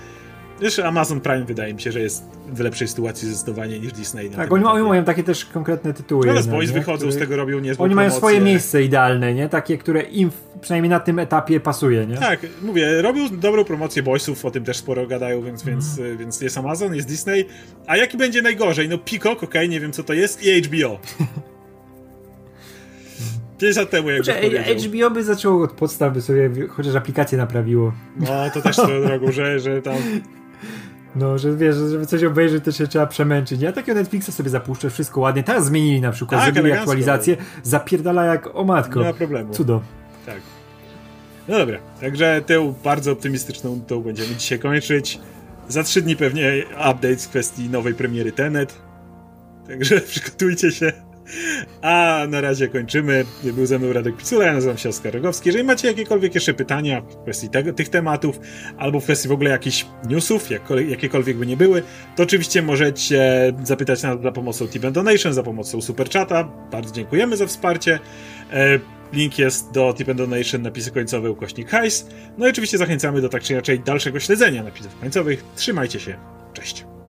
Jeszcze Amazon Prime wydaje mi się, że jest w lepszej sytuacji zdecydowanie niż Disney. Tak, oni, oni, mają takie też konkretne tytuły. No, Boys wychodzą które... z tego, robią niezłe Oni mają swoje miejsce idealne, nie? Takie, które im przynajmniej na tym etapie pasuje, nie? Tak, mówię, robią dobrą promocję Boysów, o tym też sporo gadają, więc, mm. więc, więc jest Amazon, jest Disney. A jaki będzie najgorzej? No Peacock, okej, okay, nie wiem co to jest, i HBO. 5 lat temu, jakby HBO by zaczęło od podstaw, by sobie chociaż aplikację naprawiło. No, to też swoją drogą, że, że tam no, że wiesz, żeby coś obejrzeć, to się trzeba przemęczyć. Ja takiego Netflixa sobie zapuszczę, wszystko ładnie. Teraz zmienili na przykład, tak, zrobili aktualizację, zapierdala jak o matko. Nie ma problemu. Cudo. Tak. No dobra, także tę bardzo optymistyczną tą będziemy dzisiaj kończyć. Za trzy dni pewnie update w kwestii nowej premiery Tenet. Także przygotujcie się. A na razie kończymy. Był ze mną Radek Picula, ja nazywam się Oskar Rogowski. Jeżeli macie jakiekolwiek jeszcze pytania w kwestii tego, tych tematów, albo w kwestii w ogóle jakichś newsów, jakiekolwiek by nie były, to oczywiście możecie zapytać nas za pomocą Tip Donation, za pomocą Superchata. Bardzo dziękujemy za wsparcie. E, link jest do Tip Donation, napisy końcowe, ukośnik hajs. No i oczywiście zachęcamy do tak czy inaczej dalszego śledzenia napisów końcowych. Trzymajcie się. Cześć.